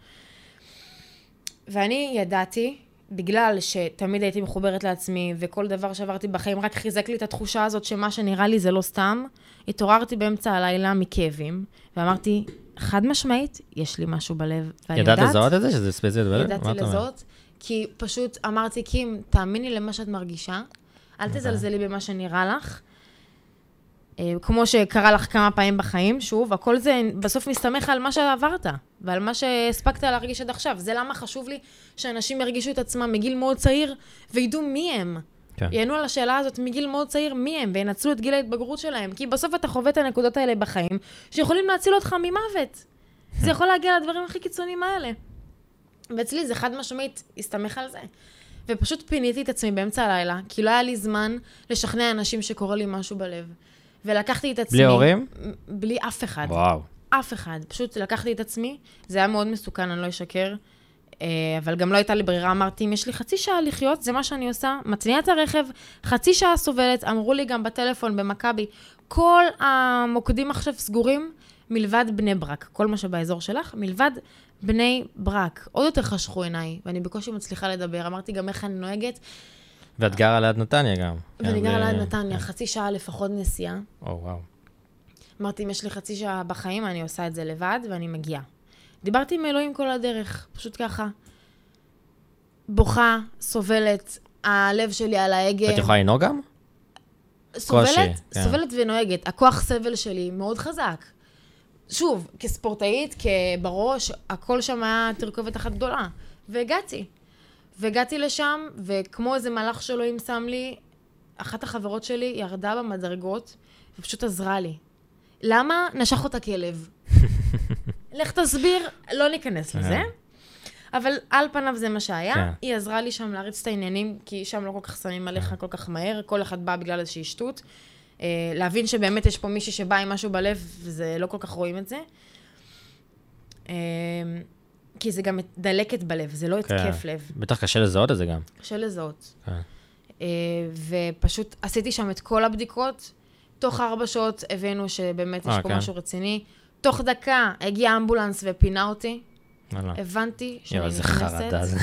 ואני ידעתי, בגלל שתמיד הייתי מחוברת לעצמי, וכל דבר שעברתי בחיים רק חיזק לי את התחושה הזאת שמה שנראה לי זה לא סתם, התעוררתי באמצע הלילה מכאבים, ואמרתי, חד משמעית, יש לי משהו בלב. ידעת לזהות את זה? שזה ספציפית בלב? ידעתי לזהות, כי פשוט אמרתי, קים, תאמיני למה שאת מרגישה, אל. תזלזלי במה שנראה לך. אה, כמו שקרה לך כמה פעמים בחיים, שוב, הכל זה בסוף מסתמך על מה שעברת, ועל מה שהספקת להרגיש עד עכשיו. זה למה חשוב לי שאנשים ירגישו את עצמם מגיל מאוד צעיר, וידעו מי הם. כן. יענו על השאלה הזאת מגיל מאוד צעיר, מי הם, וינצלו את גיל ההתבגרות שלהם. כי בסוף אתה חווה את הנקודות האלה בחיים, שיכולים להציל אותך ממוות. זה יכול להגיע לדברים הכי קיצוניים האלה. ואצלי זה חד משמעית הסתמך על זה. ופשוט פיניתי את עצמי באמצע הלילה, כי לא היה לי זמן לשכנע אנשים שקורה לי משהו בלב. ולקחתי את עצמי... בלי הורים? בלי אף אחד. וואו. אף אחד. פשוט לקחתי את עצמי, זה היה מאוד מסוכן, אני לא אשקר. אה, אבל גם לא הייתה לי ברירה, אמרתי, אם יש לי חצי שעה לחיות, זה מה שאני עושה. מצניעה את הרכב, חצי שעה סובלת, אמרו לי גם בטלפון, במכבי, כל המוקדים עכשיו סגורים, מלבד בני ברק, כל מה שבאזור שלך, מלבד בני ברק. עוד יותר חשכו עיניי, ואני בקושי מצליחה לדבר. אמרתי גם איך אני נוהגת. ואת גרה ליד נתניה גם. ואני גרה ליד נתניה, כן. חצי שעה לפחות נסיעה. או, וואו. אמרתי, אם יש לי חצי שעה בחיים, אני עושה את זה לבד, ואני מגיעה. דיברתי עם אלוהים כל הדרך, פשוט ככה. בוכה, סובלת, הלב שלי על ההגה. את יכולה לנהוג גם? סובלת, קושי, כן. סובלת ונוהגת. הכוח סבל שלי מאוד חזק. שוב, כספורטאית, כבראש, הכל שם היה תרכובת אחת גדולה. והגעתי. והגעתי לשם, וכמו איזה מלאך שאלוהים שם לי, אחת החברות שלי ירדה במדרגות, ופשוט עזרה לי. למה? נשך אותה כלב. לך תסביר, לא ניכנס לזה. כן. אבל על פניו זה מה שהיה. כן. היא עזרה לי שם להריץ את העניינים, כי שם לא כל כך שמים עליך כן. כל כך מהר, כל אחד בא בגלל איזושהי שטות. אה, להבין שבאמת יש פה מישהי שבא עם משהו בלב, וזה לא כל כך רואים את זה. אה, כי זה גם דלקת בלב, זה לא כן. התקף לב. בטח קשה לזהות את זה גם. קשה לזהות. כן. אה, ופשוט עשיתי שם את כל הבדיקות. תוך ארבע שעות הבאנו שבאמת יש פה כן. משהו רציני. תוך דקה הגיע אמבולנס ופינה אותי. הבנתי שאני נכנסת. יואו, איזה חרדה זה.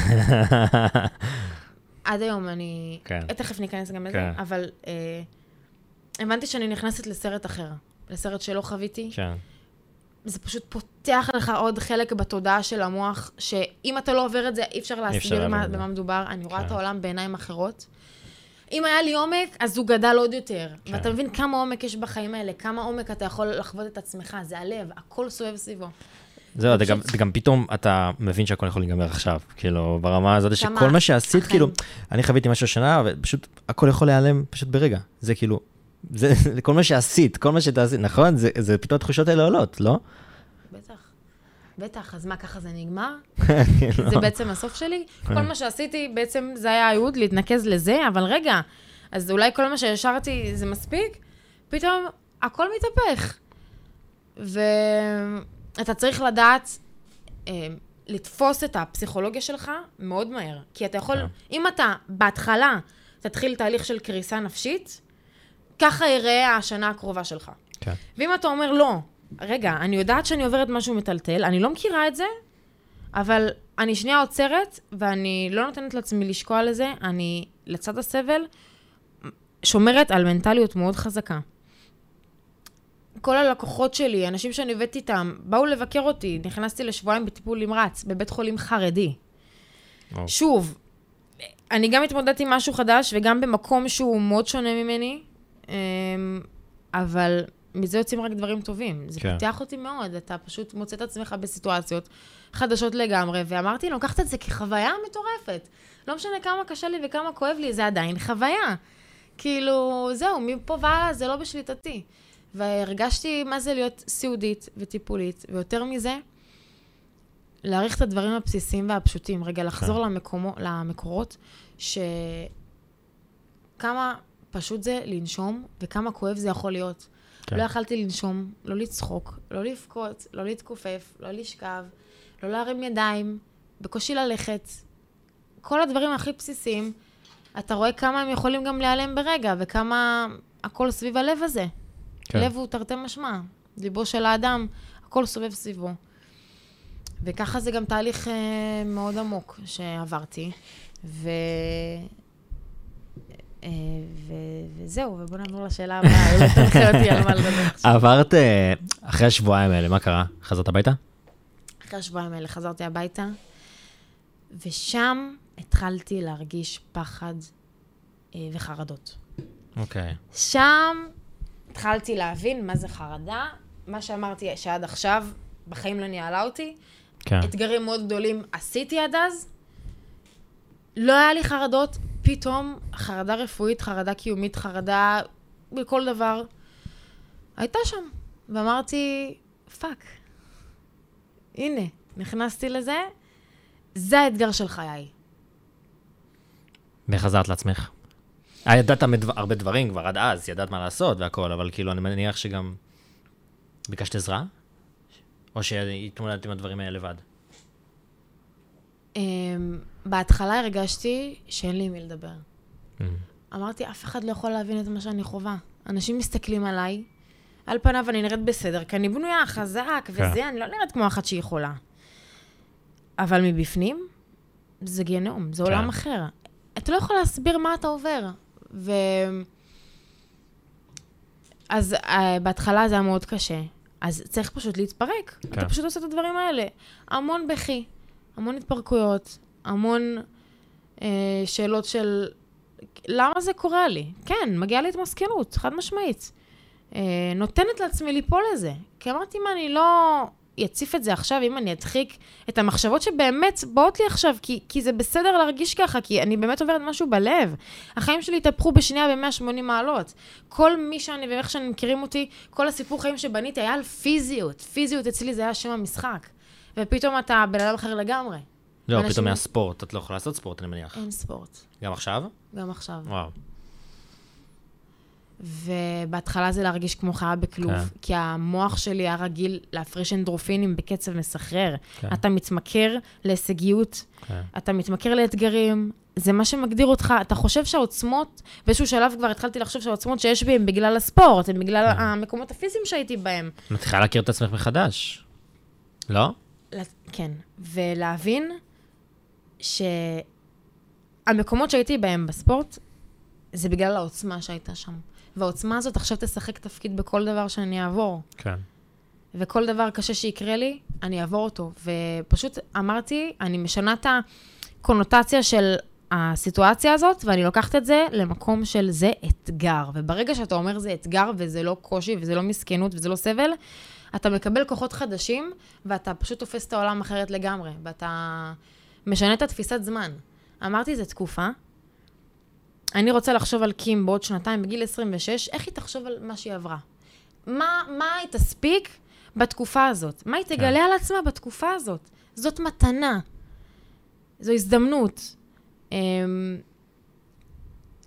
עד היום אני... כן. תכף ניכנס גם לזה, כן. אבל אה, הבנתי שאני נכנסת לסרט אחר. לסרט שלא חוויתי. כן. זה פשוט פותח לך עוד חלק בתודעה של המוח, שאם אתה לא עובר את זה, אי אפשר להסביר מה, במה מדובר. אני רואה כן. את העולם בעיניים אחרות. אם היה לי עומק, אז הוא גדל עוד יותר. כן. ואתה מבין כמה עומק יש בחיים האלה, כמה עומק אתה יכול לחוות את עצמך, זה הלב, הכל סובב סביבו. זהו, פשוט... גם, גם פתאום אתה מבין שהכל יכול להיגמר עכשיו, כאילו, ברמה הזאת שכל מה שעשית, אכן. כאילו, אני חוויתי משהו השנה, ופשוט הכל יכול להיעלם פשוט ברגע. זה כאילו, זה, זה כל מה שעשית, כל מה שתעשית, נכון? זה, זה פתאום התחושות האלה עולות, לא? בטח. בטח, אז מה, ככה זה נגמר? זה בעצם הסוף שלי? כל מה שעשיתי, בעצם זה היה הייעוד להתנקז לזה, אבל רגע, אז אולי כל מה שהשארתי זה מספיק? פתאום הכל מתהפך. ואתה צריך לדעת אה, לתפוס את הפסיכולוגיה שלך מאוד מהר. כי אתה יכול, כן. אם אתה בהתחלה תתחיל תהליך של קריסה נפשית, ככה יראה השנה הקרובה שלך. כן. ואם אתה אומר, לא, רגע, אני יודעת שאני עוברת משהו מטלטל, אני לא מכירה את זה, אבל אני שנייה עוצרת, ואני לא נותנת לעצמי לשקוע לזה, אני, לצד הסבל, שומרת על מנטליות מאוד חזקה. כל הלקוחות שלי, אנשים שאני עובדת איתם, באו לבקר אותי, נכנסתי לשבועיים בטיפול נמרץ, בבית חולים חרדי. או. שוב, אני גם מתמודדת עם משהו חדש, וגם במקום שהוא מאוד שונה ממני, אבל מזה יוצאים רק דברים טובים. זה כן. פיתח אותי מאוד, אתה פשוט מוצא את עצמך בסיטואציות חדשות לגמרי, ואמרתי, אני לוקחת את זה כחוויה מטורפת. לא משנה כמה קשה לי וכמה כואב לי, זה עדיין חוויה. כאילו, זהו, מפה והלאה זה לא בשליטתי. והרגשתי מה זה להיות סיעודית וטיפולית, ויותר מזה, להעריך את הדברים הבסיסיים והפשוטים. רגע, לחזור למקומו, למקורות, שכמה פשוט זה לנשום, וכמה כואב זה יכול להיות. כן. לא יכלתי לנשום, לא לצחוק, לא לבכות, לא להתכופף, לא לשכב, לא להרים ידיים, בקושי ללכת. כל הדברים הכי בסיסיים, אתה רואה כמה הם יכולים גם להיעלם ברגע, וכמה הכל סביב הלב הזה. כן. לב הוא תרתי משמע, ליבו של האדם, הכל סובב סביבו. וככה זה גם תהליך אה, מאוד עמוק שעברתי, ו... אה. וזהו, ובוא נעבור לשאלה הבאה, תנחה אותי על מה לדבר עכשיו. עברת, אה, אחרי השבועיים האלה, מה קרה? חזרת הביתה? אחרי השבועיים האלה חזרתי הביתה, ושם התחלתי להרגיש פחד אה, וחרדות. אוקיי. שם התחלתי להבין מה זה חרדה, מה שאמרתי שעד עכשיו בחיים לא ניהלה אותי. כן. אתגרים מאוד גדולים עשיתי עד אז. לא היה לי חרדות, פתאום חרדה רפואית, חרדה קיומית, חרדה בכל דבר. הייתה שם, ואמרתי, fuck, הנה, נכנסתי לזה, זה האתגר של חיי. וחזרת לעצמך. אה, ידעת הרבה דברים כבר עד אז, ידעת מה לעשות והכל, אבל כאילו, אני מניח שגם ביקשת עזרה? או שהתמודדת עם הדברים האלה לבד? Um, בהתחלה הרגשתי שאין לי עם מי לדבר. אמרתי, אף אחד לא יכול להבין את מה שאני חווה. אנשים מסתכלים עליי, על פניו אני נראית בסדר, כי אני בנויה חזק כן. וזה, אני לא נראית כמו אחת שהיא חולה. אבל מבפנים, זה גיהנום, זה כן. עולם אחר. אתה לא יכול להסביר מה אתה עובר. ו... אז uh, בהתחלה זה היה מאוד קשה. אז צריך פשוט להתפרק. כן. אתה פשוט עושה את הדברים האלה. המון בכי, המון התפרקויות, המון אה, שאלות של למה זה קורה לי? כן, מגיעה לי התמסכנות, חד משמעית. אה, נותנת לעצמי ליפול לזה. כי אמרתי, מה, אני לא אציף את זה עכשיו, אם אני אדחיק את המחשבות שבאמת באות לי עכשיו, כי, כי זה בסדר להרגיש ככה, כי אני באמת עוברת משהו בלב. החיים שלי התהפכו בשנייה ב-180 מעלות. כל מי שאני ואיך שאני מכירים אותי, כל הסיפור חיים שבניתי היה על פיזיות. פיזיות אצלי זה היה שם המשחק. ופתאום אתה בן אדם אחר לגמרי. לא, אנשים- פתאום מהספורט, את לא יכולה לעשות ספורט, אני מניח. אין ספורט, גם עכשיו? גם עכשיו. וואו. ובהתחלה זה להרגיש כמו חיה בכלוב, כן. כי המוח שלי היה רגיל להפריש אנדרופינים בקצב מסחרר. כן. אתה מתמכר להישגיות, כן. אתה מתמכר לאתגרים, זה מה שמגדיר אותך. אתה חושב שהעוצמות, באיזשהו שלב כבר התחלתי לחשוב שהעוצמות שיש בי הן בגלל הספורט, הן בגלל כן. המקומות הפיזיים שהייתי בהם. מתחילה להכיר את עצמך מחדש. לא? כן, ולהבין שהמקומות שהייתי בהם בספורט, זה בגלל העוצמה שהייתה שם. והעוצמה הזאת עכשיו תשחק תפקיד בכל דבר שאני אעבור. כן. וכל דבר קשה שיקרה לי, אני אעבור אותו. ופשוט אמרתי, אני משנה את הקונוטציה של הסיטואציה הזאת, ואני לוקחת את זה למקום של זה אתגר. וברגע שאתה אומר זה אתגר, וזה לא קושי, וזה לא מסכנות, וזה לא סבל, אתה מקבל כוחות חדשים, ואתה פשוט תופס את העולם אחרת לגמרי, ואתה משנה את התפיסת זמן. אמרתי, זו תקופה. אני רוצה לחשוב על קים בעוד שנתיים, בגיל 26, איך היא תחשוב על מה שהיא עברה? מה, מה היא תספיק בתקופה הזאת? מה היא תגלה על עצמה בתקופה הזאת? זאת מתנה. זו הזדמנות. Um,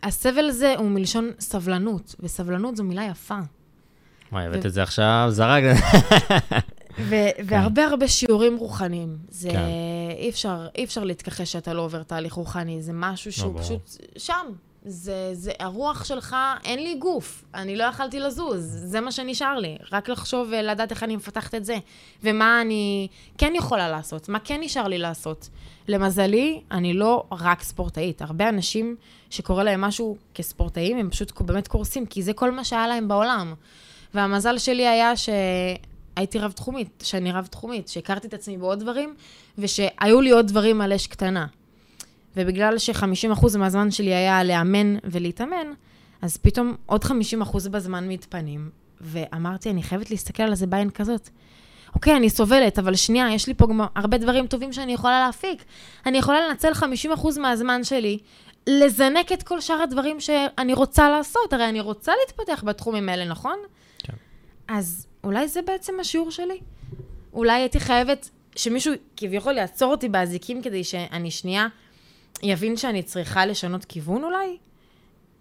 הסבל הזה הוא מלשון סבלנות, וסבלנות זו מילה יפה. וואי, הבאת את זה עכשיו, זרק. ו- והרבה הרבה שיעורים רוחניים. זה כן. אי אפשר, אי אפשר להתכחש שאתה לא עובר תהליך רוחני, זה משהו שהוא ברור. פשוט שם. זה, זה, הרוח שלך, אין לי גוף, אני לא יכלתי לזוז, זה מה שנשאר לי. רק לחשוב ולדעת איך אני מפתחת את זה, ומה אני כן יכולה לעשות, מה כן נשאר לי לעשות. למזלי, אני לא רק ספורטאית. הרבה אנשים שקורה להם משהו כספורטאים, הם פשוט באמת קורסים, כי זה כל מה שהיה להם בעולם. והמזל שלי היה שהייתי רב-תחומית, שאני רב-תחומית, שהכרתי את עצמי בעוד דברים, ושהיו לי עוד דברים על אש קטנה. ובגלל ש-50% מהזמן שלי היה לאמן ולהתאמן, אז פתאום עוד 50% בזמן מתפנים, ואמרתי, אני חייבת להסתכל על זה בעין כזאת. אוקיי, אני סובלת, אבל שנייה, יש לי פה גם הרבה דברים טובים שאני יכולה להפיק. אני יכולה לנצל 50% מהזמן שלי, לזנק את כל שאר הדברים שאני רוצה לעשות. הרי אני רוצה להתפתח בתחומים האלה, נכון? אז אולי זה בעצם השיעור שלי. אולי הייתי חייבת שמישהו כביכול יעצור אותי באזיקים כדי שאני שנייה יבין שאני צריכה לשנות כיוון אולי?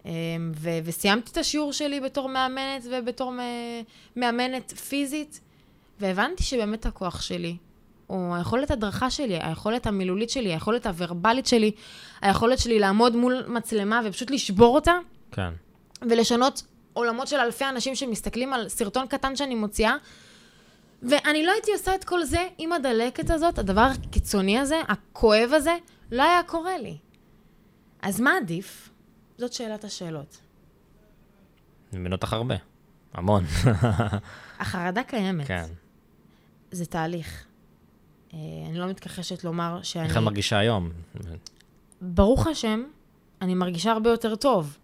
אמ, ו- וסיימתי את השיעור שלי בתור מאמנת ובתור מאמנת פיזית, והבנתי שבאמת הכוח שלי הוא היכולת הדרכה שלי, היכולת המילולית שלי, היכולת הוורבלית שלי, היכולת שלי לעמוד מול מצלמה ופשוט לשבור אותה. כן. ולשנות עולמות של אלפי אנשים שמסתכלים על סרטון קטן שאני מוציאה. ואני לא הייתי עושה את כל זה עם הדלקת הזאת, הדבר הקיצוני הזה, הכואב הזה, לא היה קורה לי. אז מה עדיף? זאת שאלת השאלות. אני מבין אותך הרבה. המון. החרדה קיימת. כן. זה תהליך. אה, אני לא מתכחשת לומר שאני... איך את מרגישה היום? ברוך השם, אני מרגישה הרבה יותר טוב.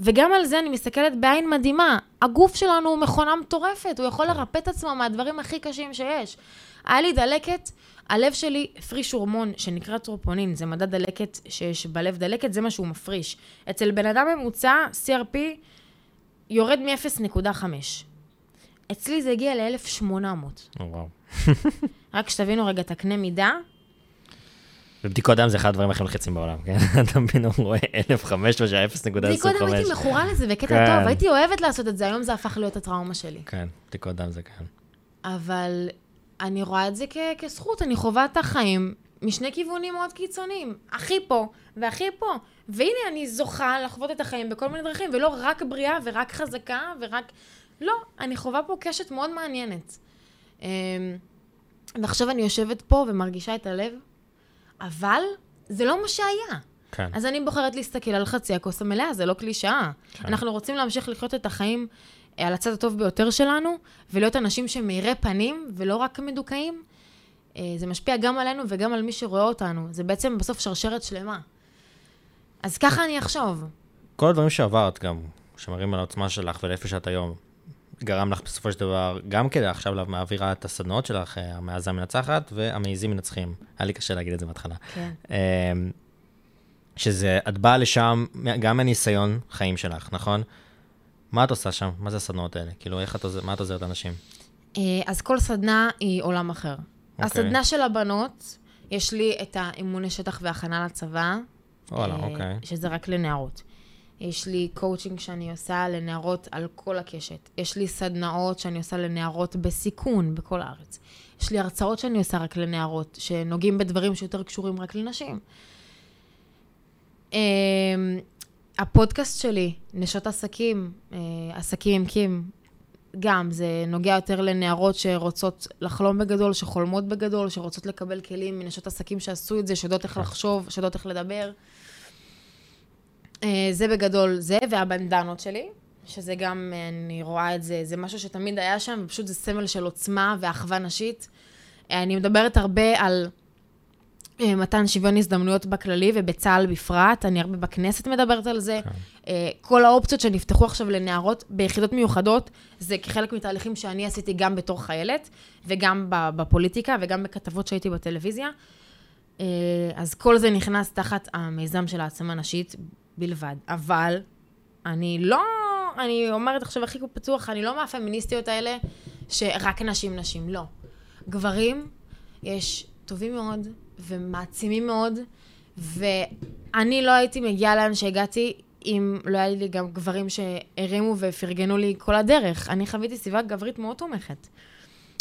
וגם על זה אני מסתכלת בעין מדהימה. הגוף שלנו הוא מכונה מטורפת, הוא יכול לרפא את עצמו מהדברים הכי קשים שיש. היה לי דלקת, הלב שלי הפריש הורמון שנקרא טרופונין, זה מדד דלקת שיש בלב דלקת, זה מה שהוא מפריש. אצל בן אדם ממוצע, CRP יורד מ-0.5. אצלי זה הגיע ל-1800. וואו. רק שתבינו רגע את הקנה מידה, ובדיקות דם זה אחד הדברים הכי מלחיצים בעולם, כן? אתה מבין, הוא רואה 1,500 שהיה 0.25. בדיקות דם הייתי מכורה לזה בקטע כן. טוב, הייתי אוהבת לעשות את זה, היום זה הפך להיות הטראומה שלי. כן, בדיקות דם זה כן. אבל אני רואה את זה כ- כזכות, אני חווה את החיים משני כיוונים מאוד קיצוניים. הכי פה והכי פה. והנה, אני זוכה לחוות את החיים בכל מיני דרכים, ולא רק בריאה ורק חזקה ורק... לא, אני חווה פה קשת מאוד מעניינת. אמ, ועכשיו אני יושבת פה ומרגישה את הלב, אבל זה לא מה שהיה. כן. אז אני בוחרת להסתכל על חצי הכוס המלאה, זה לא קלישאה. כן. אנחנו רוצים להמשיך לחיות את החיים אה, על הצד הטוב ביותר שלנו, ולהיות אנשים שמאירי פנים ולא רק מדוכאים. אה, זה משפיע גם עלינו וגם על מי שרואה אותנו. זה בעצם בסוף שרשרת שלמה. אז ככה אני אחשוב. כל הדברים שעברת גם, שמראים על העוצמה שלך ולאיפה שאת היום, גרם לך בסופו של דבר, גם כדי עכשיו מעבירה את הסדנאות שלך, אה, המעזה מנצחת והמעיזים מנצחים. היה לי קשה להגיד את זה בהתחלה. כן. אמ, שזה, את באה לשם גם מהניסיון חיים שלך, נכון? מה את עושה שם? מה זה הסדנאות האלה? כאילו, איך את עוזרת, מה את עוזרת לאנשים? אה, אז כל סדנה היא עולם אחר. אוקיי. הסדנה של הבנות, יש לי את האימוני שטח והכנה לצבא. וואלה, אה, אוקיי. שזה רק לנערות. יש לי קואוצ'ינג שאני עושה לנערות על כל הקשת. יש לי סדנאות שאני עושה לנערות בסיכון בכל הארץ. יש לי הרצאות שאני עושה רק לנערות, שנוגעים בדברים שיותר קשורים רק לנשים. אמ, הפודקאסט שלי, נשות עסקים, אה, עסקים עם קים, גם, זה נוגע יותר לנערות שרוצות לחלום בגדול, שחולמות בגדול, שרוצות לקבל כלים מנשות עסקים שעשו את זה, שיודעות איך לחשוב, שיודעות איך לדבר. אה, זה בגדול זה, והבנדנות שלי, שזה גם, אה, אני רואה את זה, זה משהו שתמיד היה שם, ופשוט זה סמל של עוצמה ואחווה נשית. אה, אני מדברת הרבה על מתן שוויון הזדמנויות בכללי ובצה"ל בפרט, אני הרבה בכנסת מדברת על זה. כן. כל האופציות שנפתחו עכשיו לנערות ביחידות מיוחדות, זה כחלק מתהליכים שאני עשיתי גם בתור חיילת, וגם בפוליטיקה, וגם בכתבות שהייתי בטלוויזיה. אז כל זה נכנס תחת המיזם של העצמה נשית בלבד. אבל אני לא, אני אומרת עכשיו הכי פתוח, אני לא מהפמיניסטיות האלה שרק נשים נשים, לא. גברים, יש טובים מאוד ומעצימים מאוד, ואני לא הייתי מגיעה לאן שהגעתי אם לא היה לי גם גברים שהרימו ופרגנו לי כל הדרך. אני חוויתי סביבה גברית מאוד תומכת.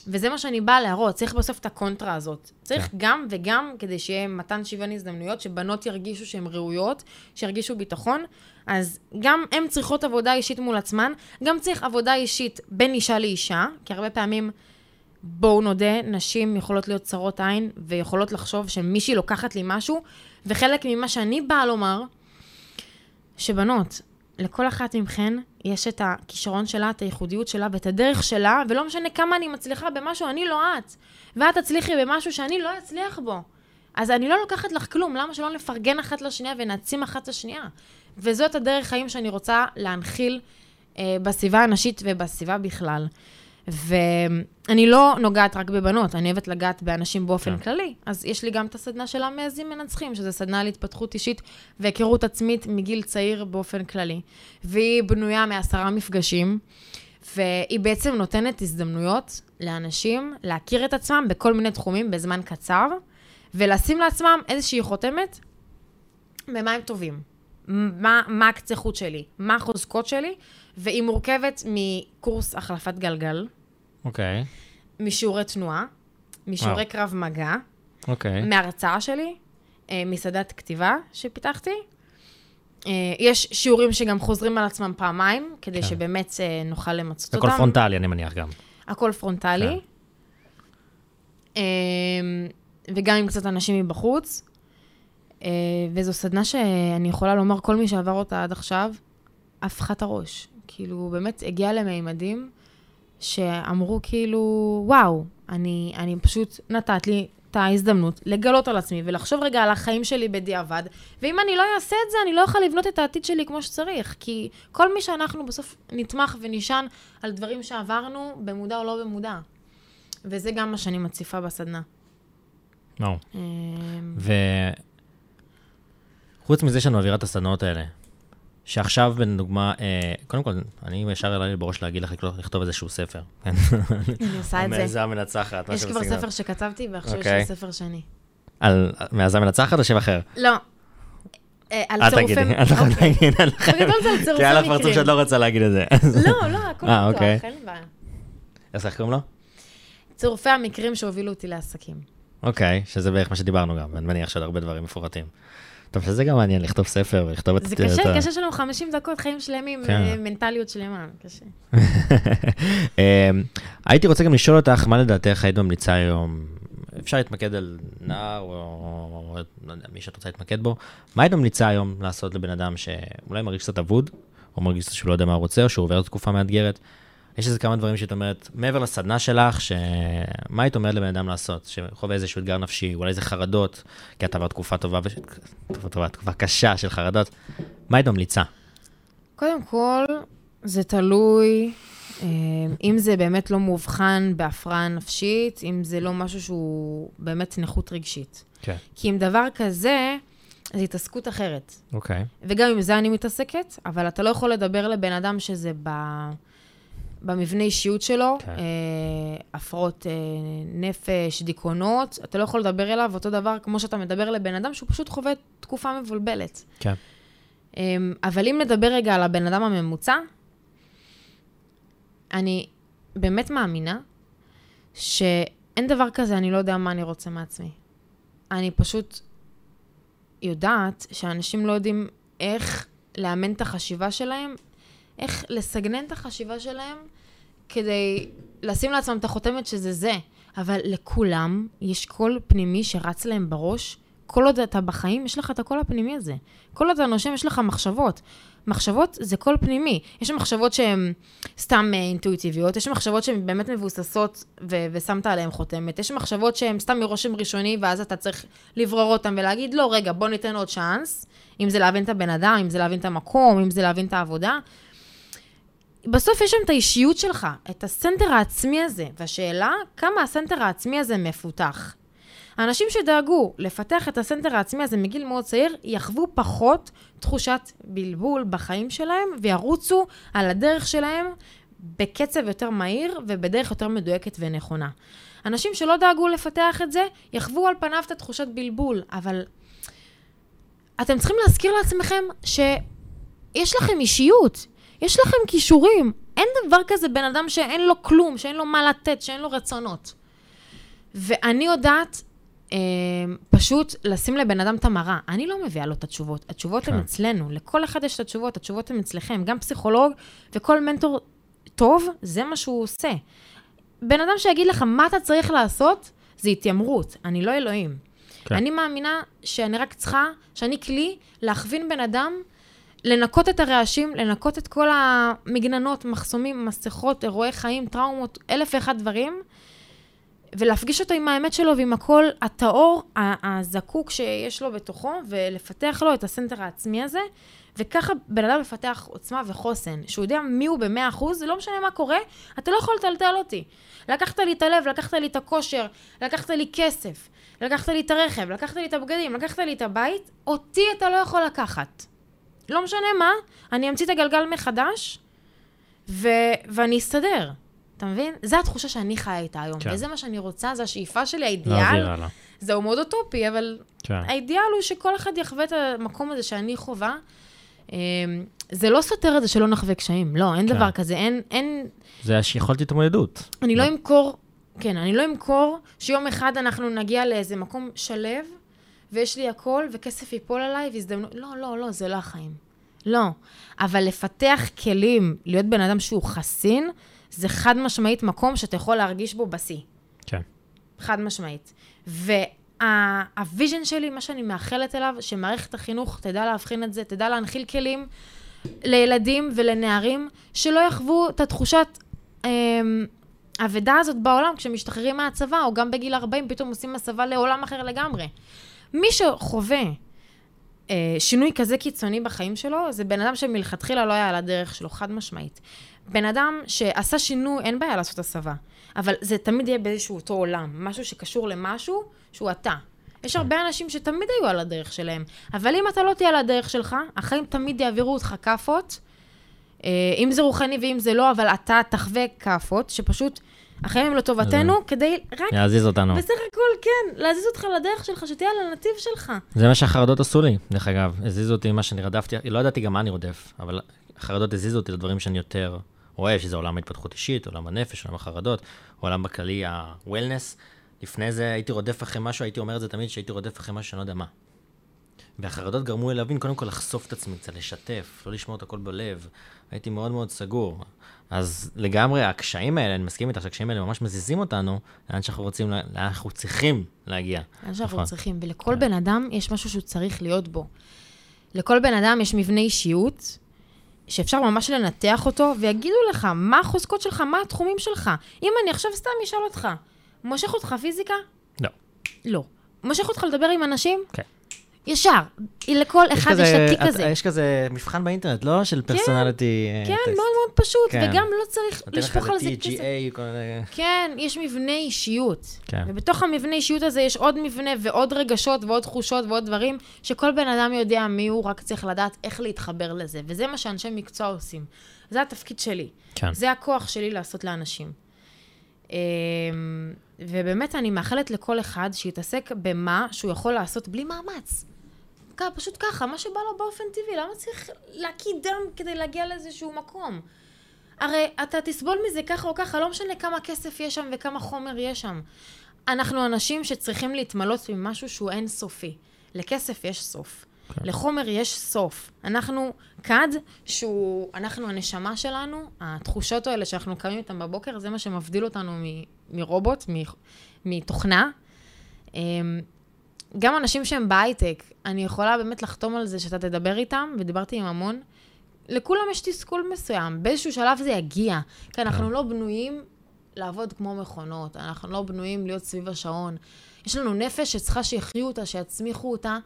וזה מה שאני באה להראות, צריך בסוף את הקונטרה הזאת. צריך כן. גם וגם כדי שיהיה מתן שוויון הזדמנויות, שבנות ירגישו שהן ראויות, שירגישו ביטחון. אז גם הן צריכות עבודה אישית מול עצמן, גם צריך עבודה אישית בין אישה לאישה, כי הרבה פעמים, בואו נודה, נשים יכולות להיות צרות עין, ויכולות לחשוב שמישהי לוקחת לי משהו, וחלק ממה שאני באה לומר, שבנות, לכל אחת מכן יש את הכישרון שלה, את הייחודיות שלה ואת הדרך שלה, ולא משנה כמה אני מצליחה במשהו, אני לא את. ואת תצליחי במשהו שאני לא אצליח בו. אז אני לא לוקחת לך כלום, למה שלא נפרגן אחת לשנייה ונעצים אחת את השנייה? וזאת הדרך חיים שאני רוצה להנחיל אה, בסביבה הנשית ובסביבה בכלל. ואני לא נוגעת רק בבנות, אני אוהבת לגעת באנשים באופן כן. כללי. אז יש לי גם את הסדנה של המעזים מנצחים, שזו סדנה להתפתחות אישית והיכרות עצמית מגיל צעיר באופן כללי. והיא בנויה מעשרה מפגשים, והיא בעצם נותנת הזדמנויות לאנשים להכיר את עצמם בכל מיני תחומים בזמן קצר, ולשים לעצמם איזושהי חותמת במה הם טובים. מה, מה הקצה חוט שלי, מה החוזקות שלי, והיא מורכבת מקורס החלפת גלגל, אוקיי, משיעורי תנועה, משיעורי וואו. קרב מגע, אוקיי. מהרצאה שלי, אה, מסדנת כתיבה שפיתחתי. אה, יש שיעורים שגם חוזרים על עצמם פעמיים, כדי כן. שבאמת אה, נוכל למצות אותם. הכל פרונטלי, אני מניח גם. הכל פרונטלי. כן. וגם עם קצת אנשים מבחוץ. וזו סדנה שאני יכולה לומר, כל מי שעבר אותה עד עכשיו, הפכה את הראש. כאילו, באמת הגיע למימדים שאמרו כאילו, וואו, אני, אני פשוט נתת לי את ההזדמנות לגלות על עצמי ולחשוב רגע על החיים שלי בדיעבד, ואם אני לא אעשה את זה, אני לא אוכל לבנות את העתיד שלי כמו שצריך, כי כל מי שאנחנו בסוף נתמך ונשען על דברים שעברנו, במודע או לא במודע. וזה גם מה שאני מציפה בסדנה. לא. אמ, וחוץ מזה שאני מעבירה את הסדנאות האלה, שעכשיו, לדוגמה, אה, קודם כל, אני ישר עלה לי בראש להגיד לך לכתוב- איזשהו ספר. כן? אני עושה את זה. מעזה המנצחת. יש כבר. ספר שכתבתי, ועכשיו יש אוקיי. לי ספר שני. על מעזה המנצחת או שם אחר? לא. אה, על אל צירופי... תגידי, אל תוכל אוקיי. על צירופי כי היה לך פרצוף. שאת לא רוצה להגיד את זה. לא, לא, הכל אה, פתוח, אוקיי. אין בעיה. אז איך קוראים לו? צירופי המקרים שהובילו אותי לעסקים. אוקיי, שזה בערך מה שדיברנו גם, אני מניח שעוד הרבה דברים מפורטים. טוב, שזה גם מעניין, לכתוב ספר ולכתוב את... זה קשה, קשה שלנו 50 דקות, חיים שלמים, כן. אה, מנטליות שלמה, קשה. אמ, הייתי רוצה גם לשאול אותך, מה לדעתך היית ממליצה היום? אפשר להתמקד על נער, או לא מי שאת רוצה להתמקד בו. מה היית ממליצה היום לעשות לבן אדם שאולי מרגיש קצת אבוד, או מרגיש שהוא לא יודע מה הוא רוצה, או שהוא עובר תקופה מאתגרת? יש איזה כמה דברים שאת אומרת, מעבר לסדנה שלך, ש... מה היית אומרת לבן אדם לעשות? שחווה איזשהו אתגר נפשי, אולי איזה חרדות, כי את עברת תקופה טובה, וש... תקופה טובה, תקופה קשה של חרדות. מה היית ממליצה? קודם כל, זה תלוי אה, אם זה באמת לא מאובחן בהפרעה נפשית, אם זה לא משהו שהוא באמת נכות רגשית. כן. כי עם דבר כזה, זו התעסקות אחרת. אוקיי. וגם עם זה אני מתעסקת, אבל אתה לא יכול לדבר לבן אדם שזה ב... במבנה אישיות שלו, כן. אה, הפרעות אה, נפש, דיכאונות, אתה לא יכול לדבר אליו אותו דבר כמו שאתה מדבר לבן אדם שהוא פשוט חווה תקופה מבולבלת. כן. אה, אבל אם נדבר רגע על הבן אדם הממוצע, אני באמת מאמינה שאין דבר כזה, אני לא יודע מה אני רוצה מעצמי. אני פשוט יודעת שאנשים לא יודעים איך לאמן את החשיבה שלהם, איך לסגנן את החשיבה שלהם כדי לשים לעצמם את החותמת שזה זה. אבל לכולם יש קול פנימי שרץ להם בראש. כל עוד אתה בחיים, יש לך את הקול הפנימי הזה. כל עוד אתה נושם, יש לך מחשבות. מחשבות זה קול פנימי. יש מחשבות שהן סתם אה, אינטואיטיביות, יש מחשבות שהן באמת מבוססות ו- ושמת עליהן חותמת, יש מחשבות שהן סתם מרושם ראשוני, ואז אתה צריך לברור אותן ולהגיד, לא, רגע, בוא ניתן עוד צ'אנס, אם זה להבין את הבן אדם, אם זה להבין את המקום, אם זה להבין את העבודה. בסוף יש שם את האישיות שלך, את הסנטר העצמי הזה, והשאלה, כמה הסנטר העצמי הזה מפותח. האנשים שדאגו לפתח את הסנטר העצמי הזה מגיל מאוד צעיר, יחוו פחות תחושת בלבול בחיים שלהם, וירוצו על הדרך שלהם בקצב יותר מהיר ובדרך יותר מדויקת ונכונה. אנשים שלא דאגו לפתח את זה, יחוו על פניו את התחושת בלבול, אבל אתם צריכים להזכיר לעצמכם שיש לכם אישיות, יש לכם כישורים. אין דבר כזה בן אדם שאין לו כלום, שאין לו מה לתת, שאין לו רצונות. ואני יודעת אה, פשוט לשים לבן אדם את המראה. אני לא מביאה לו את התשובות. התשובות כן. הן אצלנו. לכל אחד יש את התשובות, התשובות הן אצלכם. גם פסיכולוג וכל מנטור טוב, זה מה שהוא עושה. בן אדם שיגיד לך מה אתה צריך לעשות, זה התיימרות. אני לא אלוהים. כן. אני מאמינה שאני רק צריכה, שאני כלי להכווין בן אדם לנקות את הרעשים, לנקות את כל המגננות, מחסומים, מסכות, אירועי חיים, טראומות, אלף ואחד דברים, ולהפגיש אותו עם האמת שלו ועם הקול הטהור, הזקוק שיש לו בתוכו, ולפתח לו את הסנטר העצמי הזה, וככה בן אדם מפתח עוצמה וחוסן, שהוא יודע מי הוא במאה אחוז, לא משנה מה קורה, אתה לא יכול לטלטל אותי. לקחת לי את הלב, לקחת לי את הכושר, לקחת לי כסף, לקחת לי את הרכב, לקחת לי את הבגדים, לקחת לי את הבית, אותי אתה לא יכול לקחת. לא משנה מה, אני אמציא את הגלגל מחדש, ו- ואני אסתדר. אתה מבין? זו התחושה שאני חיה איתה היום. כן. וזה מה שאני רוצה, זו השאיפה שלי, האידיאל. זהו מאוד אוטופי, אבל כן. האידיאל הוא שכל אחד יחווה את המקום הזה שאני חווה. אמ, זה לא סותר את זה שלא נחווה קשיים, לא, אין כן. דבר כזה, אין, אין, זה יכולת התמודדות. אני לא אמכור, כן, אני לא אמכור שיום אחד אנחנו נגיע לאיזה מקום שלו, ויש לי הכל, וכסף ייפול עליי, והזדמנות, לא, לא, לא, זה לא החיים. לא. אבל לפתח כלים, להיות בן אדם שהוא חסין, זה חד משמעית מקום שאתה יכול להרגיש בו בשיא. כן. חד משמעית. והוויז'ן שלי, מה שאני מאחלת אליו, שמערכת החינוך תדע להבחין את זה, תדע להנחיל כלים לילדים ולנערים, שלא יחוו את התחושת אמ, האבדה הזאת בעולם כשמשתחררים מהצבא, או גם בגיל 40 פתאום עושים הסבה לעולם אחר לגמרי. מי שחווה אה, שינוי כזה קיצוני בחיים שלו, זה בן אדם שמלכתחילה לא היה על הדרך שלו, חד משמעית. בן אדם שעשה שינוי, אין בעיה לעשות הסבה, אבל זה תמיד יהיה באיזשהו אותו עולם, משהו שקשור למשהו שהוא אתה. יש הרבה אנשים שתמיד היו על הדרך שלהם, אבל אם אתה לא תהיה על הדרך שלך, החיים תמיד יעבירו אותך כאפות, אה, אם זה רוחני ואם זה לא, אבל אתה תחווה כאפות, שפשוט החיים הם לטובתנו, כדי רק יעזיז אותנו. בסך הכל, כן, להזיז אותך לדרך שלך, שתהיה על הנתיב שלך. זה מה שהחרדות עשו לי, דרך אגב. הזיזו אותי ממה שאני רדפתי, לא ידעתי גם מה אני רודף, אבל החרדות הזיזו אותי לדברים שאני יותר אוהב, שזה עולם ההתפתחות אישית, עולם הנפש, עולם החרדות, עולם בכללי ה-wellness. לפני זה הייתי רודף אחרי משהו, הייתי אומר את זה תמיד, שהייתי רודף אחרי משהו שאני לא יודע מה. והחרדות גרמו לי להבין, קודם כל לחשוף את עצמי קצת, לשתף, לא לשמור את הכל בלב. הייתי מאוד מאוד סגור. אז לגמרי, הקשיים האלה, אני מסכים איתך שהקשיים האלה ממש מזיזים אותנו לאן שאנחנו רוצים, לאן אנחנו צריכים להגיע. לאן שאנחנו נכון. צריכים, ולכל בן אדם יש משהו שהוא צריך להיות בו. לכל בן אדם יש מבנה אישיות, שאפשר ממש לנתח אותו, ויגידו לך מה החוזקות שלך, מה התחומים שלך. אם אני עכשיו סתם אשאל אותך, מושך אותך פיזיקה? לא. לא. מושך אותך לדבר עם אנשים? כן. ישר. לכל אחד יש את התיק הזה. יש כזה מבחן באינטרנט, לא? של פרסונליטי. כן, מאוד מאוד פשוט, כן. וגם לא צריך לשפוך על זה כסף. TGA, כל מיני... כן, יש מבנה אישיות. כן. ובתוך המבנה אישיות הזה יש עוד מבנה ועוד רגשות ועוד תחושות ועוד דברים שכל בן אדם יודע מי הוא, רק צריך לדעת איך להתחבר לזה. וזה מה שאנשי מקצוע עושים. זה התפקיד שלי. כן. זה הכוח שלי לעשות לאנשים. אמ, ובאמת, אני מאחלת לכל אחד שיתעסק במה שהוא יכול לעשות בלי מאמץ. כ- פשוט ככה, מה שבא לו באופן טבעי, למה צריך להקיא דם כדי להגיע לאיזשהו מקום? הרי אתה תסבול מזה ככה או ככה, לא משנה כמה כסף יש שם וכמה חומר יש שם. אנחנו אנשים שצריכים להתמלות ממשהו שהוא אינסופי. לכסף יש סוף. כן. לחומר יש סוף. אנחנו כד שהוא, אנחנו הנשמה שלנו, התחושות האלה שאנחנו קמים איתן בבוקר, זה מה שמבדיל אותנו מ- מרובוט, מ- מתוכנה. גם אנשים שהם בהייטק, אני יכולה באמת לחתום על זה שאתה תדבר איתם, ודיברתי עם המון. לכולם יש תסכול מסוים, באיזשהו שלב זה יגיע. כי אנחנו כן. לא בנויים לעבוד כמו מכונות, אנחנו לא בנויים להיות סביב השעון. יש לנו נפש שצריכה שיחיו אותה, שיצמיחו אותה,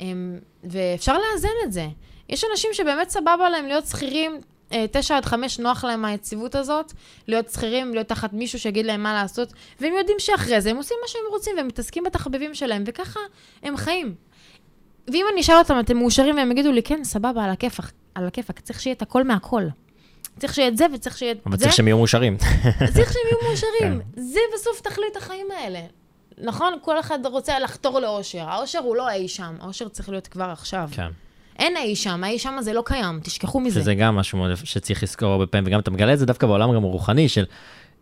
אמ, ואפשר לאזן את זה. יש אנשים שבאמת סבבה להם להיות שכירים, אה, תשע עד חמש נוח להם היציבות הזאת, להיות שכירים, להיות תחת מישהו שיגיד להם מה לעשות, והם יודעים שאחרי זה הם עושים מה שהם רוצים, והם מתעסקים בתחביבים שלהם, וככה הם חיים. ואם אני אשאל אותם, אתם מאושרים, והם יגידו לי, כן, סבבה, על הכיפאק, על הכיפאק, צריך שיהיה את הכל מהכל. צריך שיהיה את זה, וצריך שיהיה את אבל זה. צריך שהם יהיו מאושרים. צריך שהם יהיו מאושרים. כן. זה בסוף תכלית החיים האלה. נכון? כל אחד רוצה לחתור לאושר. האושר הוא לא אי שם, האושר צריך להיות כבר עכשיו. כן. אין אי שם, האי שם הזה לא קיים, תשכחו מזה. שזה גם משהו שצריך לזכור הרבה פעמים, וגם אתה מגלה את זה דווקא בעולם גם הרוחני, של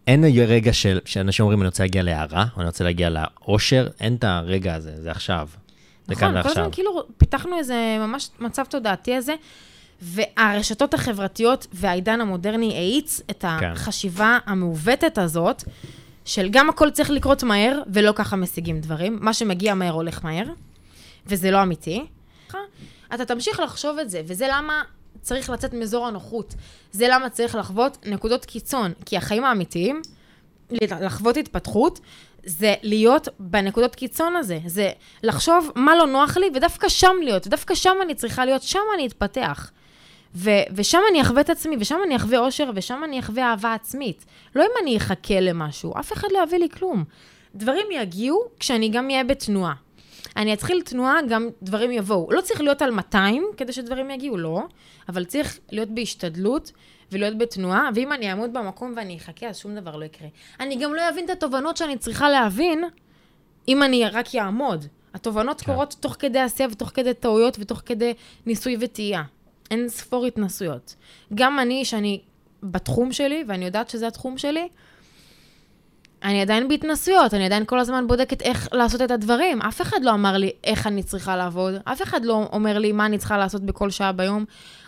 אין רגע של, שאנשים אומרים, אני רוצה להגיע להערה, או אני רוצה להגיע לאושר, אין את הרגע הזה, זה עכשיו. זה נכון, כל. הזמן כאילו פיתחנו איזה ממש מצב תודעתי הזה, והרשתות החברתיות והעידן המודרני האיץ את כן. החשיבה המעוותת הזאת, של גם הכל צריך לקרות מהר, ולא ככה משיגים דברים. מה שמגיע מהר הולך מהר, וזה לא אמיתי. אתה תמשיך לחשוב את זה, וזה למה צריך לצאת מאזור הנוחות. זה למה צריך לחוות נקודות קיצון, כי החיים האמיתיים, לחוות התפתחות, זה להיות בנקודות קיצון הזה. זה לחשוב מה לא נוח לי, ודווקא שם להיות, ודווקא שם אני צריכה להיות, שם אני אתפתח. ו- ושם אני אחווה את עצמי, ושם אני אחווה אושר, ושם אני אחווה אהבה עצמית. לא אם אני אחכה למשהו, אף אחד לא יביא לי כלום. דברים יגיעו כשאני גם אהיה בתנועה. אני אתחיל תנועה, גם דברים יבואו. לא צריך להיות על 200 כדי שדברים יגיעו, לא, אבל צריך להיות בהשתדלות ולהיות בתנועה, ואם אני אעמוד במקום ואני אחכה, אז שום דבר לא יקרה. אני גם לא אבין את התובנות שאני צריכה להבין, אם אני רק אעמוד. התובנות כן. קורות תוך כדי עשייה ותוך כדי טעויות ותוך כדי ניסוי וטעייה. אין ספור התנסויות. גם אני, שאני בתחום שלי, ואני יודעת שזה התחום שלי, אני עדיין בהתנסויות, אני עדיין כל הזמן בודקת איך לעשות את הדברים. אף אחד לא אמר לי איך אני צריכה לעבוד, אף אחד לא אומר לי מה אני צריכה לעשות בכל שעה ביום,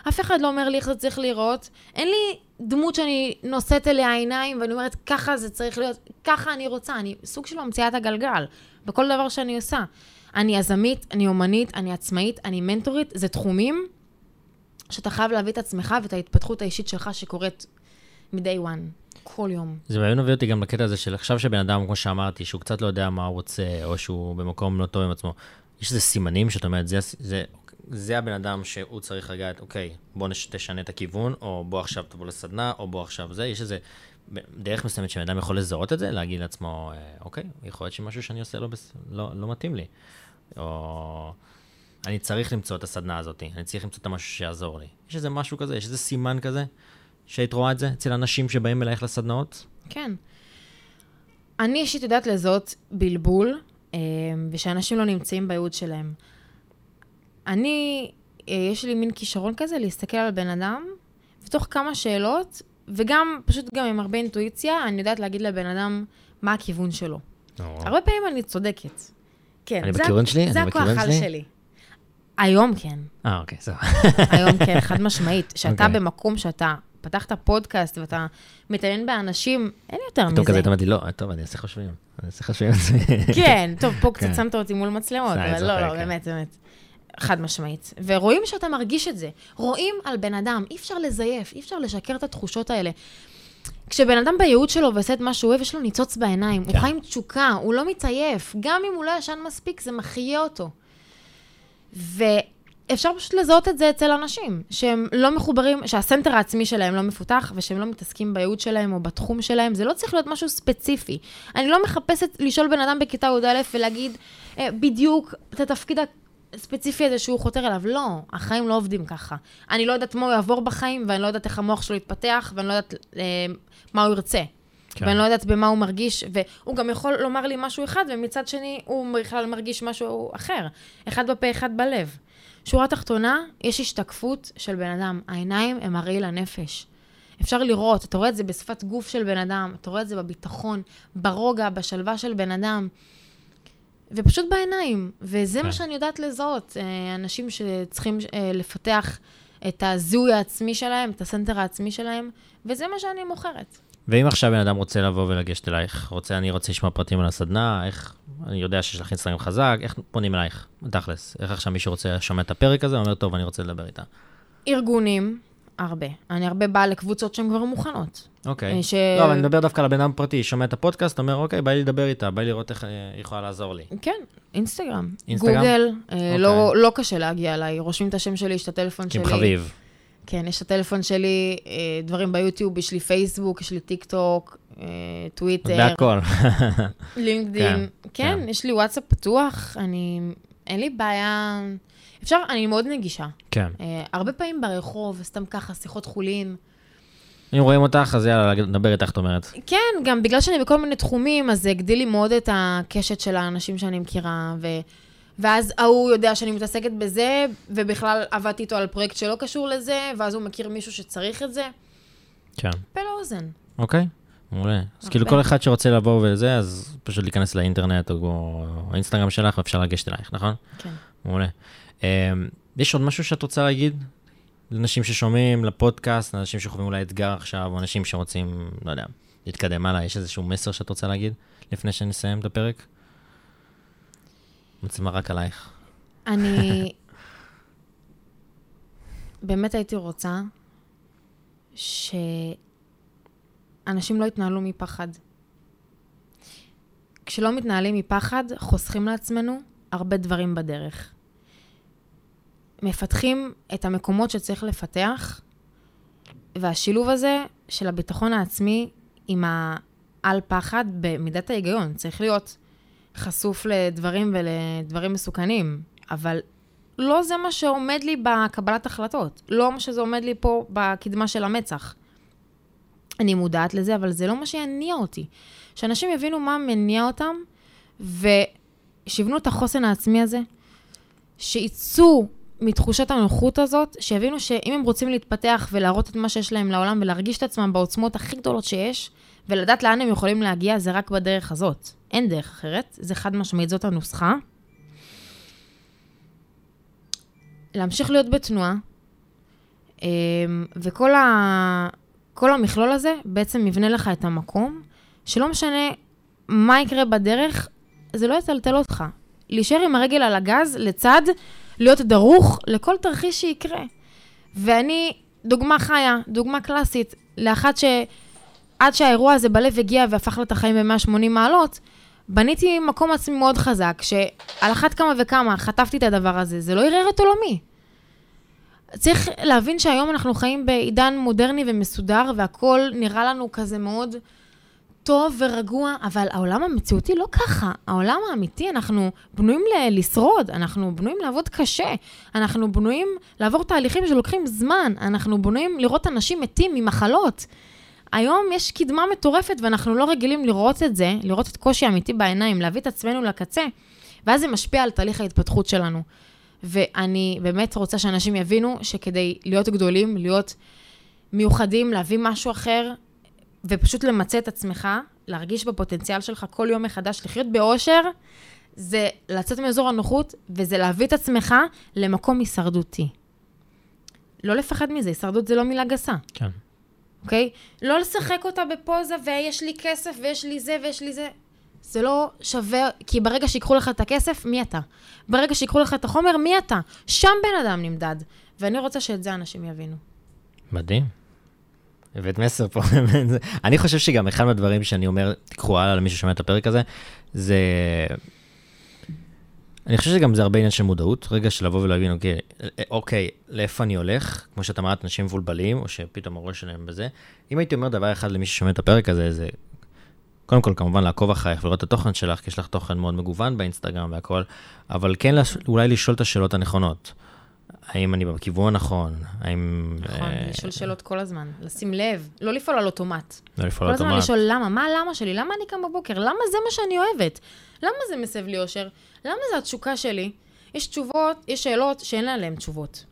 אף אחד לא אומר לי איך זה צריך להיראות. אין לי דמות שאני נושאת אליה עיניים ואני אומרת, ככה זה צריך להיות, ככה אני רוצה. אני סוג של ממציאה הגלגל, בכל דבר שאני עושה. אני יזמית, אני אומנית, אני עצמאית, אני מנטורית, זה תחומים שאתה חייב להביא את עצמך ואת ההתפתחות האישית שלך שקורית מ-day one, כל יום. זה באמת מביא אותי גם לקטע הזה של עכשיו שבן אדם, כמו שאמרתי, שהוא קצת לא יודע מה הוא רוצה, או שהוא במקום לא טוב עם עצמו, יש איזה סימנים שאת אומרת, זה, זה, זה הבן אדם שהוא צריך רגע, אוקיי, בוא נש, תשנה את הכיוון, או בוא עכשיו תבוא לסדנה, או בוא עכשיו זה, יש איזה דרך מסוימת שבן אדם יכול לזהות את זה, להגיד לעצמו, אה, אוקיי, יכול להיות שמשהו שאני עושה לא, בס... לא, לא מתאים לי. או אני צריך למצוא את הסדנה הזאת, אני צריך למצוא את המשהו שיעזור לי. יש איזה משהו כזה, יש איזה סימן כזה, שהיית רואה את זה אצל אנשים שבאים אלייך לסדנאות? כן. אני אישית יודעת לזהות בלבול, אה, ושאנשים לא נמצאים בייעוד שלהם. אני, אה, יש לי מין כישרון כזה להסתכל על בן אדם, ותוך כמה שאלות, וגם, פשוט גם עם הרבה אינטואיציה, אני יודעת להגיד לבן אדם מה הכיוון שלו. הרבה פעמים אני צודקת. כן, אני זה- בכיוון שלי? זה אני הכוח על שלי? שלי. היום כן. אה, אוקיי, זהו. היום כן, חד משמעית. שאתה אוקיי. במקום שאתה פתחת פודקאסט ואתה מתעניין באנשים, אין יותר פתאום כזה מזה. היית אומרת לי, לא, טוב, אני אעשה חושבים. אני אעשה חושבים על זה. כן, טוב, פה כן. קצת שמת אותי מול מצלמות, אני אבל לא, לא, כן. באמת, באמת. חד משמעית. ורואים שאתה מרגיש את זה. רואים על בן אדם, אי אפשר לזייף, אי אפשר לשקר את התחושות האלה. כשבן אדם בייעוד שלו ועושה את מה שהוא אוהב, יש לו ניצוץ בעיניים. הוא כן. חי עם תשוקה, הוא לא מתעייף. גם אם הוא לא ישן מספיק, זה מחיה אותו. ואפשר פשוט לזהות את זה אצל אנשים, שהם לא מחוברים, שהסנטר העצמי שלהם לא מפותח, ושהם לא מתעסקים בייעוד שלהם או בתחום שלהם. זה לא צריך להיות משהו ספציפי. אני לא מחפשת לשאול בן אדם בכיתה י"א ולהגיד אה, בדיוק את התפקיד הספציפי הזה שהוא חותר אליו. לא, החיים לא עובדים ככה. אני לא יודעת מה הוא יעבור בחיים, ואני לא יודעת איך המוח שלו יתפתח, ואני לא יודעת אה, מה הוא ירצה. כן. ואני לא יודעת במה הוא מרגיש, והוא גם יכול לומר לי משהו אחד, ומצד שני הוא בכלל מרגיש משהו אחר. אחד בפה, אחד בלב. שורה תחתונה, יש השתקפות של בן אדם. העיניים הם הראי לנפש. אפשר לראות, אתה רואה את זה בשפת גוף של בן אדם, אתה רואה את זה בביטחון, ברוגע, בשלווה של בן אדם. ופשוט בעיניים. וזה כן. מה שאני יודעת לזהות. אה, אנשים שצריכים אה, לפתח את הזיהוי העצמי שלהם, את הסנטר העצמי שלהם, וזה מה שאני מוכרת. ואם עכשיו בן אדם רוצה לבוא ולגשת אלייך, רוצה, אני רוצה לשמוע פרטים על הסדנה, איך, אני יודע שיש לך אינסטגרם חזק, איך פונים אלייך, תכלס? איך עכשיו מישהו רוצה לשמע את הפרק הזה, אומר, טוב, אני רוצה לדבר איתה. ארגונים, הרבה. אני הרבה באה לקבוצות שהן כבר מוכנות. אוקיי. אה, ש- לא, אבל אני מדבר דווקא על הבן אדם פרטי, שומע את הפודקאסט, אומר, אוקיי, בא לי לדבר איתה, בא לי לראות איך אה, היא יכולה לעזור לי. כן, אינסטגרם. אינסטגרם? גוגל, אה, אוקיי. לא, לא קשה להגיע אליי. רושמים את השם שלי, יש את הטלפון שלי. קים חביב. כן, יש את הטלפון שלי, אה, דברים ביוטיוב, יש לי פייסבוק, יש לי טיק טוק, אה, טוויטר, בהכל. לינקדין. כן, כן, כן. יש לי וואטסאפ פתוח, אני... אין לי בעיה... אפשר, אני מאוד נגישה. כן. אה, הרבה פעמים ברחוב, סתם ככה, שיחות חולין. אם רואים אותך, אז יאללה, נדבר איתך, את אומרת. כן, גם בגלל שאני בכל מיני תחומים, אז זה הגדיל לי מאוד את הקשת של האנשים שאני מכירה, ו... ואז ההוא יודע שאני מתעסקת בזה, ובכלל עבדתי איתו על פרויקט שלא קשור לזה, ואז הוא מכיר מישהו שצריך את זה. כן. פה לאוזן. אוקיי, מעולה. אז. כאילו כל אחד שרוצה לבוא וזה, אז פשוט להיכנס לאינטרנט או האינסטגרם שלך, ואפשר לגשת אלייך, נכון? כן. מעולה. אמ, יש עוד משהו שאת רוצה להגיד? לאנשים ששומעים, לפודקאסט, לאנשים שחווים אולי אתגר עכשיו, או אנשים שרוצים, לא יודע, להתקדם הלאה, יש איזשהו מסר שאת רוצה להגיד לפני שנסיים את הפרק? מצלמה רק עלייך. אני באמת הייתי רוצה שאנשים לא יתנהלו מפחד. כשלא מתנהלים מפחד, חוסכים לעצמנו הרבה דברים בדרך. מפתחים את המקומות שצריך לפתח, והשילוב הזה של הביטחון העצמי עם העל פחד במידת ההיגיון, צריך להיות חשוף לדברים ולדברים מסוכנים, אבל לא זה מה שעומד לי בקבלת החלטות. לא מה שזה עומד לי פה בקדמה של המצח. אני מודעת לזה, אבל זה לא מה שיניע אותי. שאנשים יבינו מה מניע אותם, ושיבנו את החוסן העצמי הזה, שיצאו מתחושת הנוחות הזאת, שיבינו שאם הם רוצים להתפתח ולהראות את מה שיש להם לעולם ולהרגיש את עצמם בעוצמות הכי גדולות שיש, ולדעת לאן הם יכולים להגיע, זה רק בדרך הזאת. אין דרך אחרת, זה חד משמעית, זאת הנוסחה. להמשיך להיות בתנועה, אמ, וכל ה... כל המכלול הזה בעצם יבנה לך את המקום, שלא משנה מה יקרה בדרך, זה לא יטלטל אותך. להישאר עם הרגל על הגז לצד להיות דרוך לכל תרחיש שיקרה. ואני דוגמה חיה, דוגמה קלאסית, לאחת שעד שהאירוע הזה בלב הגיע והפך לה את החיים ב-180 מעלות, בניתי מקום עצמי מאוד חזק, שעל אחת כמה וכמה חטפתי את הדבר הזה, זה לא ערער את עולמי. צריך להבין שהיום אנחנו חיים בעידן מודרני ומסודר, והכול נראה לנו כזה מאוד טוב ורגוע, אבל העולם המציאותי לא ככה. העולם האמיתי, אנחנו בנויים ל- לשרוד, אנחנו בנויים לעבוד קשה, אנחנו בנויים לעבור תהליכים שלוקחים זמן, אנחנו בנויים לראות אנשים מתים ממחלות. היום יש קדמה מטורפת ואנחנו לא רגילים לראות את זה, לראות את קושי אמיתי בעיניים, להביא את עצמנו לקצה, ואז זה משפיע על תהליך ההתפתחות שלנו. ואני באמת רוצה שאנשים יבינו שכדי להיות גדולים, להיות מיוחדים, להביא משהו אחר, ופשוט למצה את עצמך, להרגיש בפוטנציאל שלך כל יום מחדש, לחיות באושר, זה לצאת מאזור הנוחות, וזה להביא את עצמך למקום הישרדותי. לא לפחד מזה, הישרדות זה לא מילה גסה. כן. אוקיי? לא לשחק אותה בפוזה, ויש לי כסף, ויש לי זה, ויש לי זה. זה לא שווה, כי ברגע שיקחו לך את הכסף, מי אתה? ברגע שיקחו לך את החומר, מי אתה? שם בן אדם נמדד. ואני רוצה שאת זה אנשים יבינו. מדהים. הבאת מסר פה. אני חושב שגם אחד מהדברים שאני אומר, תיקחו הלאה למי ששומע את הפרק הזה, זה... אני חושב שגם זה הרבה עניין של מודעות, רגע של לבוא ולהבין, אוקיי, אוקיי, לאיפה אני הולך? כמו שאת אמרת, אנשים מבולבלים, או שפתאום הראש שלהם בזה. אם הייתי אומר דבר אחד למי ששומע את הפרק הזה, זה קודם כל, כמובן, לעקוב אחריך ולראות את התוכן שלך, כי יש לך תוכן מאוד מגוון באינסטגרם והכל, אבל כן אולי לשאול את השאלות הנכונות. האם אני בכיוון הנכון? האם... נכון, אה... לשאול שאלות כל הזמן, לשים לב, לא לפעול על אוטומט. לא לפעול על אוטומט. כל הזמן לשאול למה, מה הלמה שלי? למה אני קם בבוקר? למה זה מה שאני אוהבת? למה זה מסב לי אושר? למה זה התשוקה שלי? יש תשובות, יש שאלות שאין עליהן תשובות.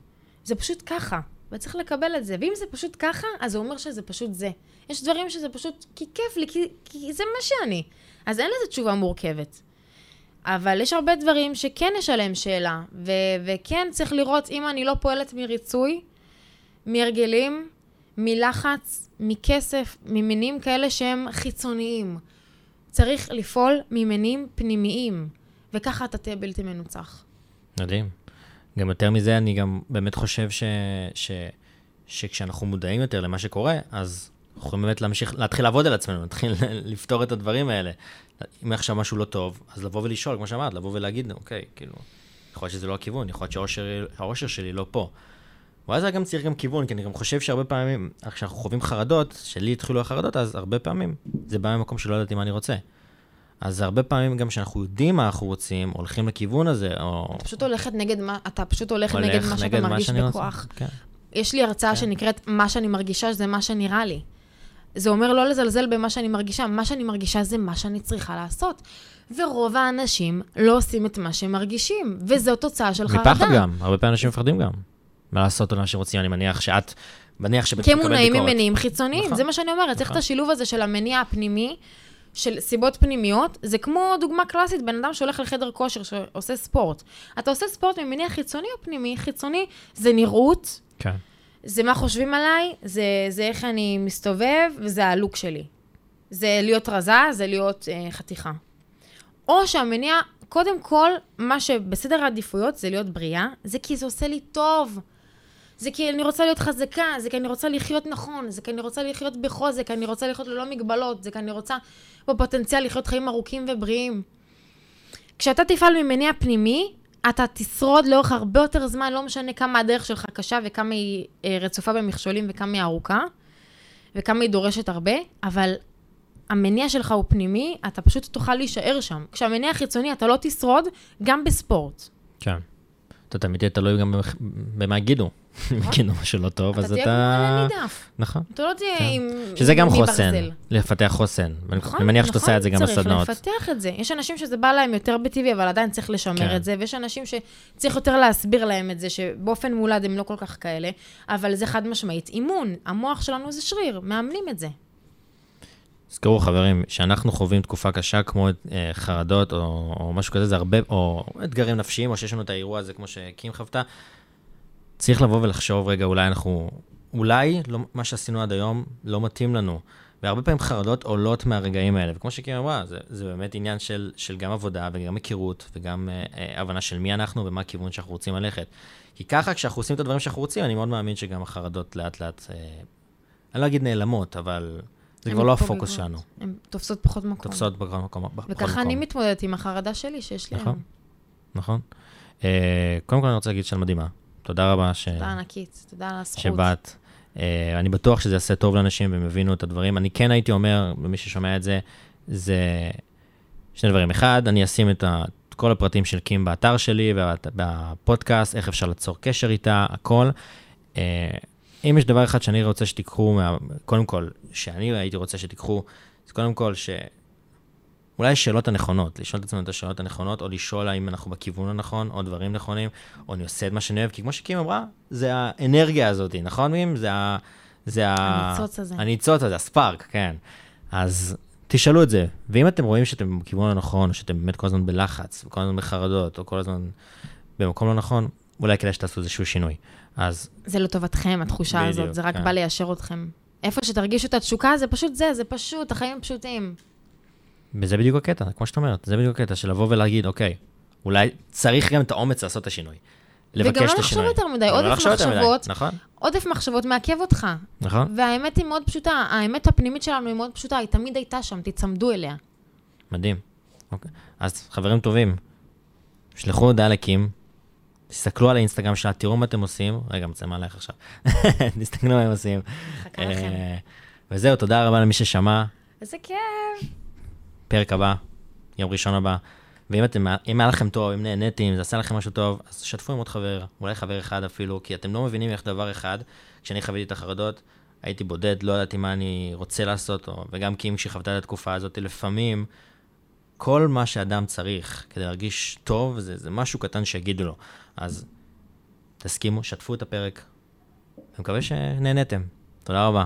זה פשוט ככה, וצריך לקבל את זה. ואם זה פשוט ככה, אז זה אומר שזה פשוט זה. יש דברים שזה פשוט כי כיף לי, כי, כי זה מה שאני. אז אין לזה תשובה מורכבת. אבל יש הרבה דברים שכן יש עליהם שאלה, ו- וכן צריך לראות אם אני לא פועלת מריצוי, מהרגלים, מלחץ, מכסף, ממניעים כאלה שהם חיצוניים. צריך לפעול ממניעים פנימיים, וככה אתה תהיה בלתי מנוצח. מדהים. גם יותר מזה, אני גם באמת חושב ש... ש... שכשאנחנו מודעים יותר למה שקורה, אז אנחנו יכולים באמת להמשיך, להתחיל לעבוד על עצמנו, להתחיל לפתור את הדברים האלה. אם עכשיו משהו לא טוב, אז לבוא ולשאול, כמו שאמרת, לבוא ולהגיד, אוקיי, כאילו, יכול להיות שזה לא הכיוון, יכול להיות שהאושר שלי לא פה. ואז גם צריך גם כיוון, כי אני גם חושב שהרבה פעמים, כשאנחנו חווים חרדות, שלי התחילו החרדות, אז הרבה פעמים זה בא ממקום שלא ידעתי מה אני רוצה. אז הרבה פעמים גם כשאנחנו יודעים מה אנחנו רוצים, הולכים לכיוון הזה, או... אתה פשוט הולכת נגד מה, אתה פשוט הולך נגד מה שאתה מרגיש בכוח. כן. יש לי הרצאה כן. שנקראת מה שאני מרגישה, זה מה שנראה לי. זה אומר לא לזלזל במה שאני מרגישה, מה שאני מרגישה זה מה שאני צריכה לעשות. ורוב האנשים לא עושים את מה שהם מרגישים, וזו תוצאה של חרדה. מפחד גם, הרבה פעמים אנשים מפחדים גם. מה לעשות או מה שרוצים, אני מניח שאת, מניח שבטח מקבלת ביקורת. כי הם מונעים ממניעים חיצוניים, נכון, זה מה שאני אומרת, נכון. צריך את השילוב הזה של המניע הפנימי, של סיבות פנימיות, זה כמו דוגמה קלאסית, בן אדם שהולך לחדר כושר, שעושה ספורט. אתה עושה ספורט ממניע חיצוני או פנימי? חיצוני זה נראות, כן. זה מה חושבים עליי, זה, זה איך אני מסתובב, וזה הלוק שלי. זה להיות רזה, זה להיות אה, חתיכה. או שהמניע, קודם כל, מה שבסדר העדיפויות זה להיות בריאה, זה כי זה עושה לי טוב. זה כי אני רוצה להיות חזקה, זה כי אני רוצה לחיות נכון, זה כי אני רוצה לחיות בחוזק, אני רוצה לחיות ללא מגבלות, זה כי אני רוצה בפוטנציאל לחיות חיים ארוכים ובריאים. כשאתה תפעל ממניע פנימי, אתה תשרוד לאורך הרבה יותר זמן, לא משנה כמה הדרך שלך קשה וכמה היא אה, רצופה במכשולים וכמה היא ארוכה, וכמה היא דורשת הרבה, אבל המניע שלך הוא פנימי, אתה פשוט תוכל להישאר שם. כשהמניע החיצוני, אתה לא תשרוד, גם בספורט. כן. אתה תמיד תהיה תלוי גם במה יגידו. אם יגידו משהו לא טוב, אז אתה תהיה אתה... כמו נידף. נכון. אתה לא תהיה כן. עם... שזה גם חוסן. לפתח חוסן. נכון, אני מניח שאתה עושה את זה גם בסדנאות. צריך לפתח את זה. יש אנשים שזה בא להם יותר בטבעי, אבל עדיין צריך לשמר כן. את זה, ויש אנשים שצריך יותר להסביר להם את זה, שבאופן מולד הם לא כל כך כאלה, אבל זה חד משמעית אימון. המוח שלנו זה שריר, מאמנים את זה. זכרו חברים, שאנחנו חווים תקופה קשה כמו אה, חרדות או, או משהו כזה, זה הרבה, או אתגרים נפשיים, או שיש לנו את האירוע הזה כמו שקים חוותה, צריך לבוא ולחשוב, רגע, אולי אנחנו, אולי לא, מה שעשינו עד היום לא מתאים לנו. והרבה פעמים חרדות עולות מהרגעים האלה, וכמו שקים אמרה, זה, זה באמת עניין של, של גם עבודה וגם היכרות וגם אה, אה, הבנה של מי אנחנו ומה הכיוון שאנחנו רוצים ללכת. כי ככה, כשאנחנו עושים את הדברים שאנחנו רוצים, אני מאוד מאמין שגם החרדות לאט לאט, אה, אני לא אגיד נעלמות, אבל זה כבר לא. הפוקוס שלנו. הן תופסות פחות מקום. תופסות בכל מקום. וככה. אני מתמודדת עם החרדה שלי שיש לי נכון. היום. נכון. אה, קודם כל אני רוצה להגיד שאת מדהימה. תודה רבה ש... תודה ענקית, תודה על הזכות. שבאת. אה, אני בטוח שזה יעשה טוב לאנשים והם יבינו את הדברים. אני כן הייתי אומר, למי ששומע את זה, זה שני דברים. אחד, אני אשים את ה... כל הפרטים של קים באתר שלי ובפודקאסט, איך אפשר ליצור קשר איתה, הכל. אם יש דבר אחד שאני רוצה שתיקחו, מה... קודם כל, שאני הייתי רוצה שתיקחו, זה קודם כל ש... אולי השאלות הנכונות, לשאול את עצמנו את השאלות הנכונות, או לשאול האם אנחנו בכיוון הנכון, או דברים נכונים, או אני עושה את מה שאני אוהב, כי כמו שקים אמרה, זה האנרגיה הזאת, נכון, מים? זה ה... זה ה... הניצוץ הזה. הניצוץ הזה, הספארק, כן. אז תשאלו את זה, ואם אתם רואים שאתם בכיוון הנכון, שאתם באמת כל הזמן בלחץ, וכל הזמן בחרדות, או כל הזמן במקום לא נכון, אולי כדאי שתעשו איזשהו שינוי. אז זה לטובתכם, התחושה בדיוק, הזאת, זה רק כן. בא ליישר אתכם. איפה שתרגישו את התשוקה, זה פשוט זה, זה פשוט, החיים פשוטים. וזה בדיוק הקטע, כמו שאת אומרת, זה בדיוק הקטע של לבוא ולהגיד, אוקיי, אולי צריך גם את האומץ לעשות את השינוי. לבקש וגם לא את לחשוב השינוי. יותר מדי, לא עודף לחשוב יותר מדי, מחשבות. נכון, עודף מחשבות מעכב אותך. נכון. והאמת היא מאוד פשוטה, האמת הפנימית שלנו היא מאוד פשוטה, היא תמיד הייתה שם, תצמדו אליה. מדהים. אוקיי. אז חברים טובים, שלחו הודעה לקים, תסתכלו על האינסטגרם שלה, תראו מה אתם עושים. רגע, מצלמה עליך עכשיו. תסתכלו מה הם עושים. אה, וזהו, תודה רבה למי ששמע. איזה כיף. פרק הבא, יום ראשון הבא. ואם אתם, אם היה לכם טוב, אם נהניתם, אם זה עשה לכם משהו טוב, אז שתפו עם עוד חבר, אולי חבר אחד אפילו, כי אתם לא מבינים איך דבר אחד, כשאני חוויתי את החרדות, הייתי בודד, לא ידעתי מה אני רוצה לעשות, או, וגם קים כשחוותה את התקופה הזאת, לפעמים, כל מה שאדם צריך כדי להרגיש טוב, זה, זה משהו קטן שיגידו לו. אז תסכימו, שתפו את הפרק, אני מקווה שנהניתם. תודה רבה.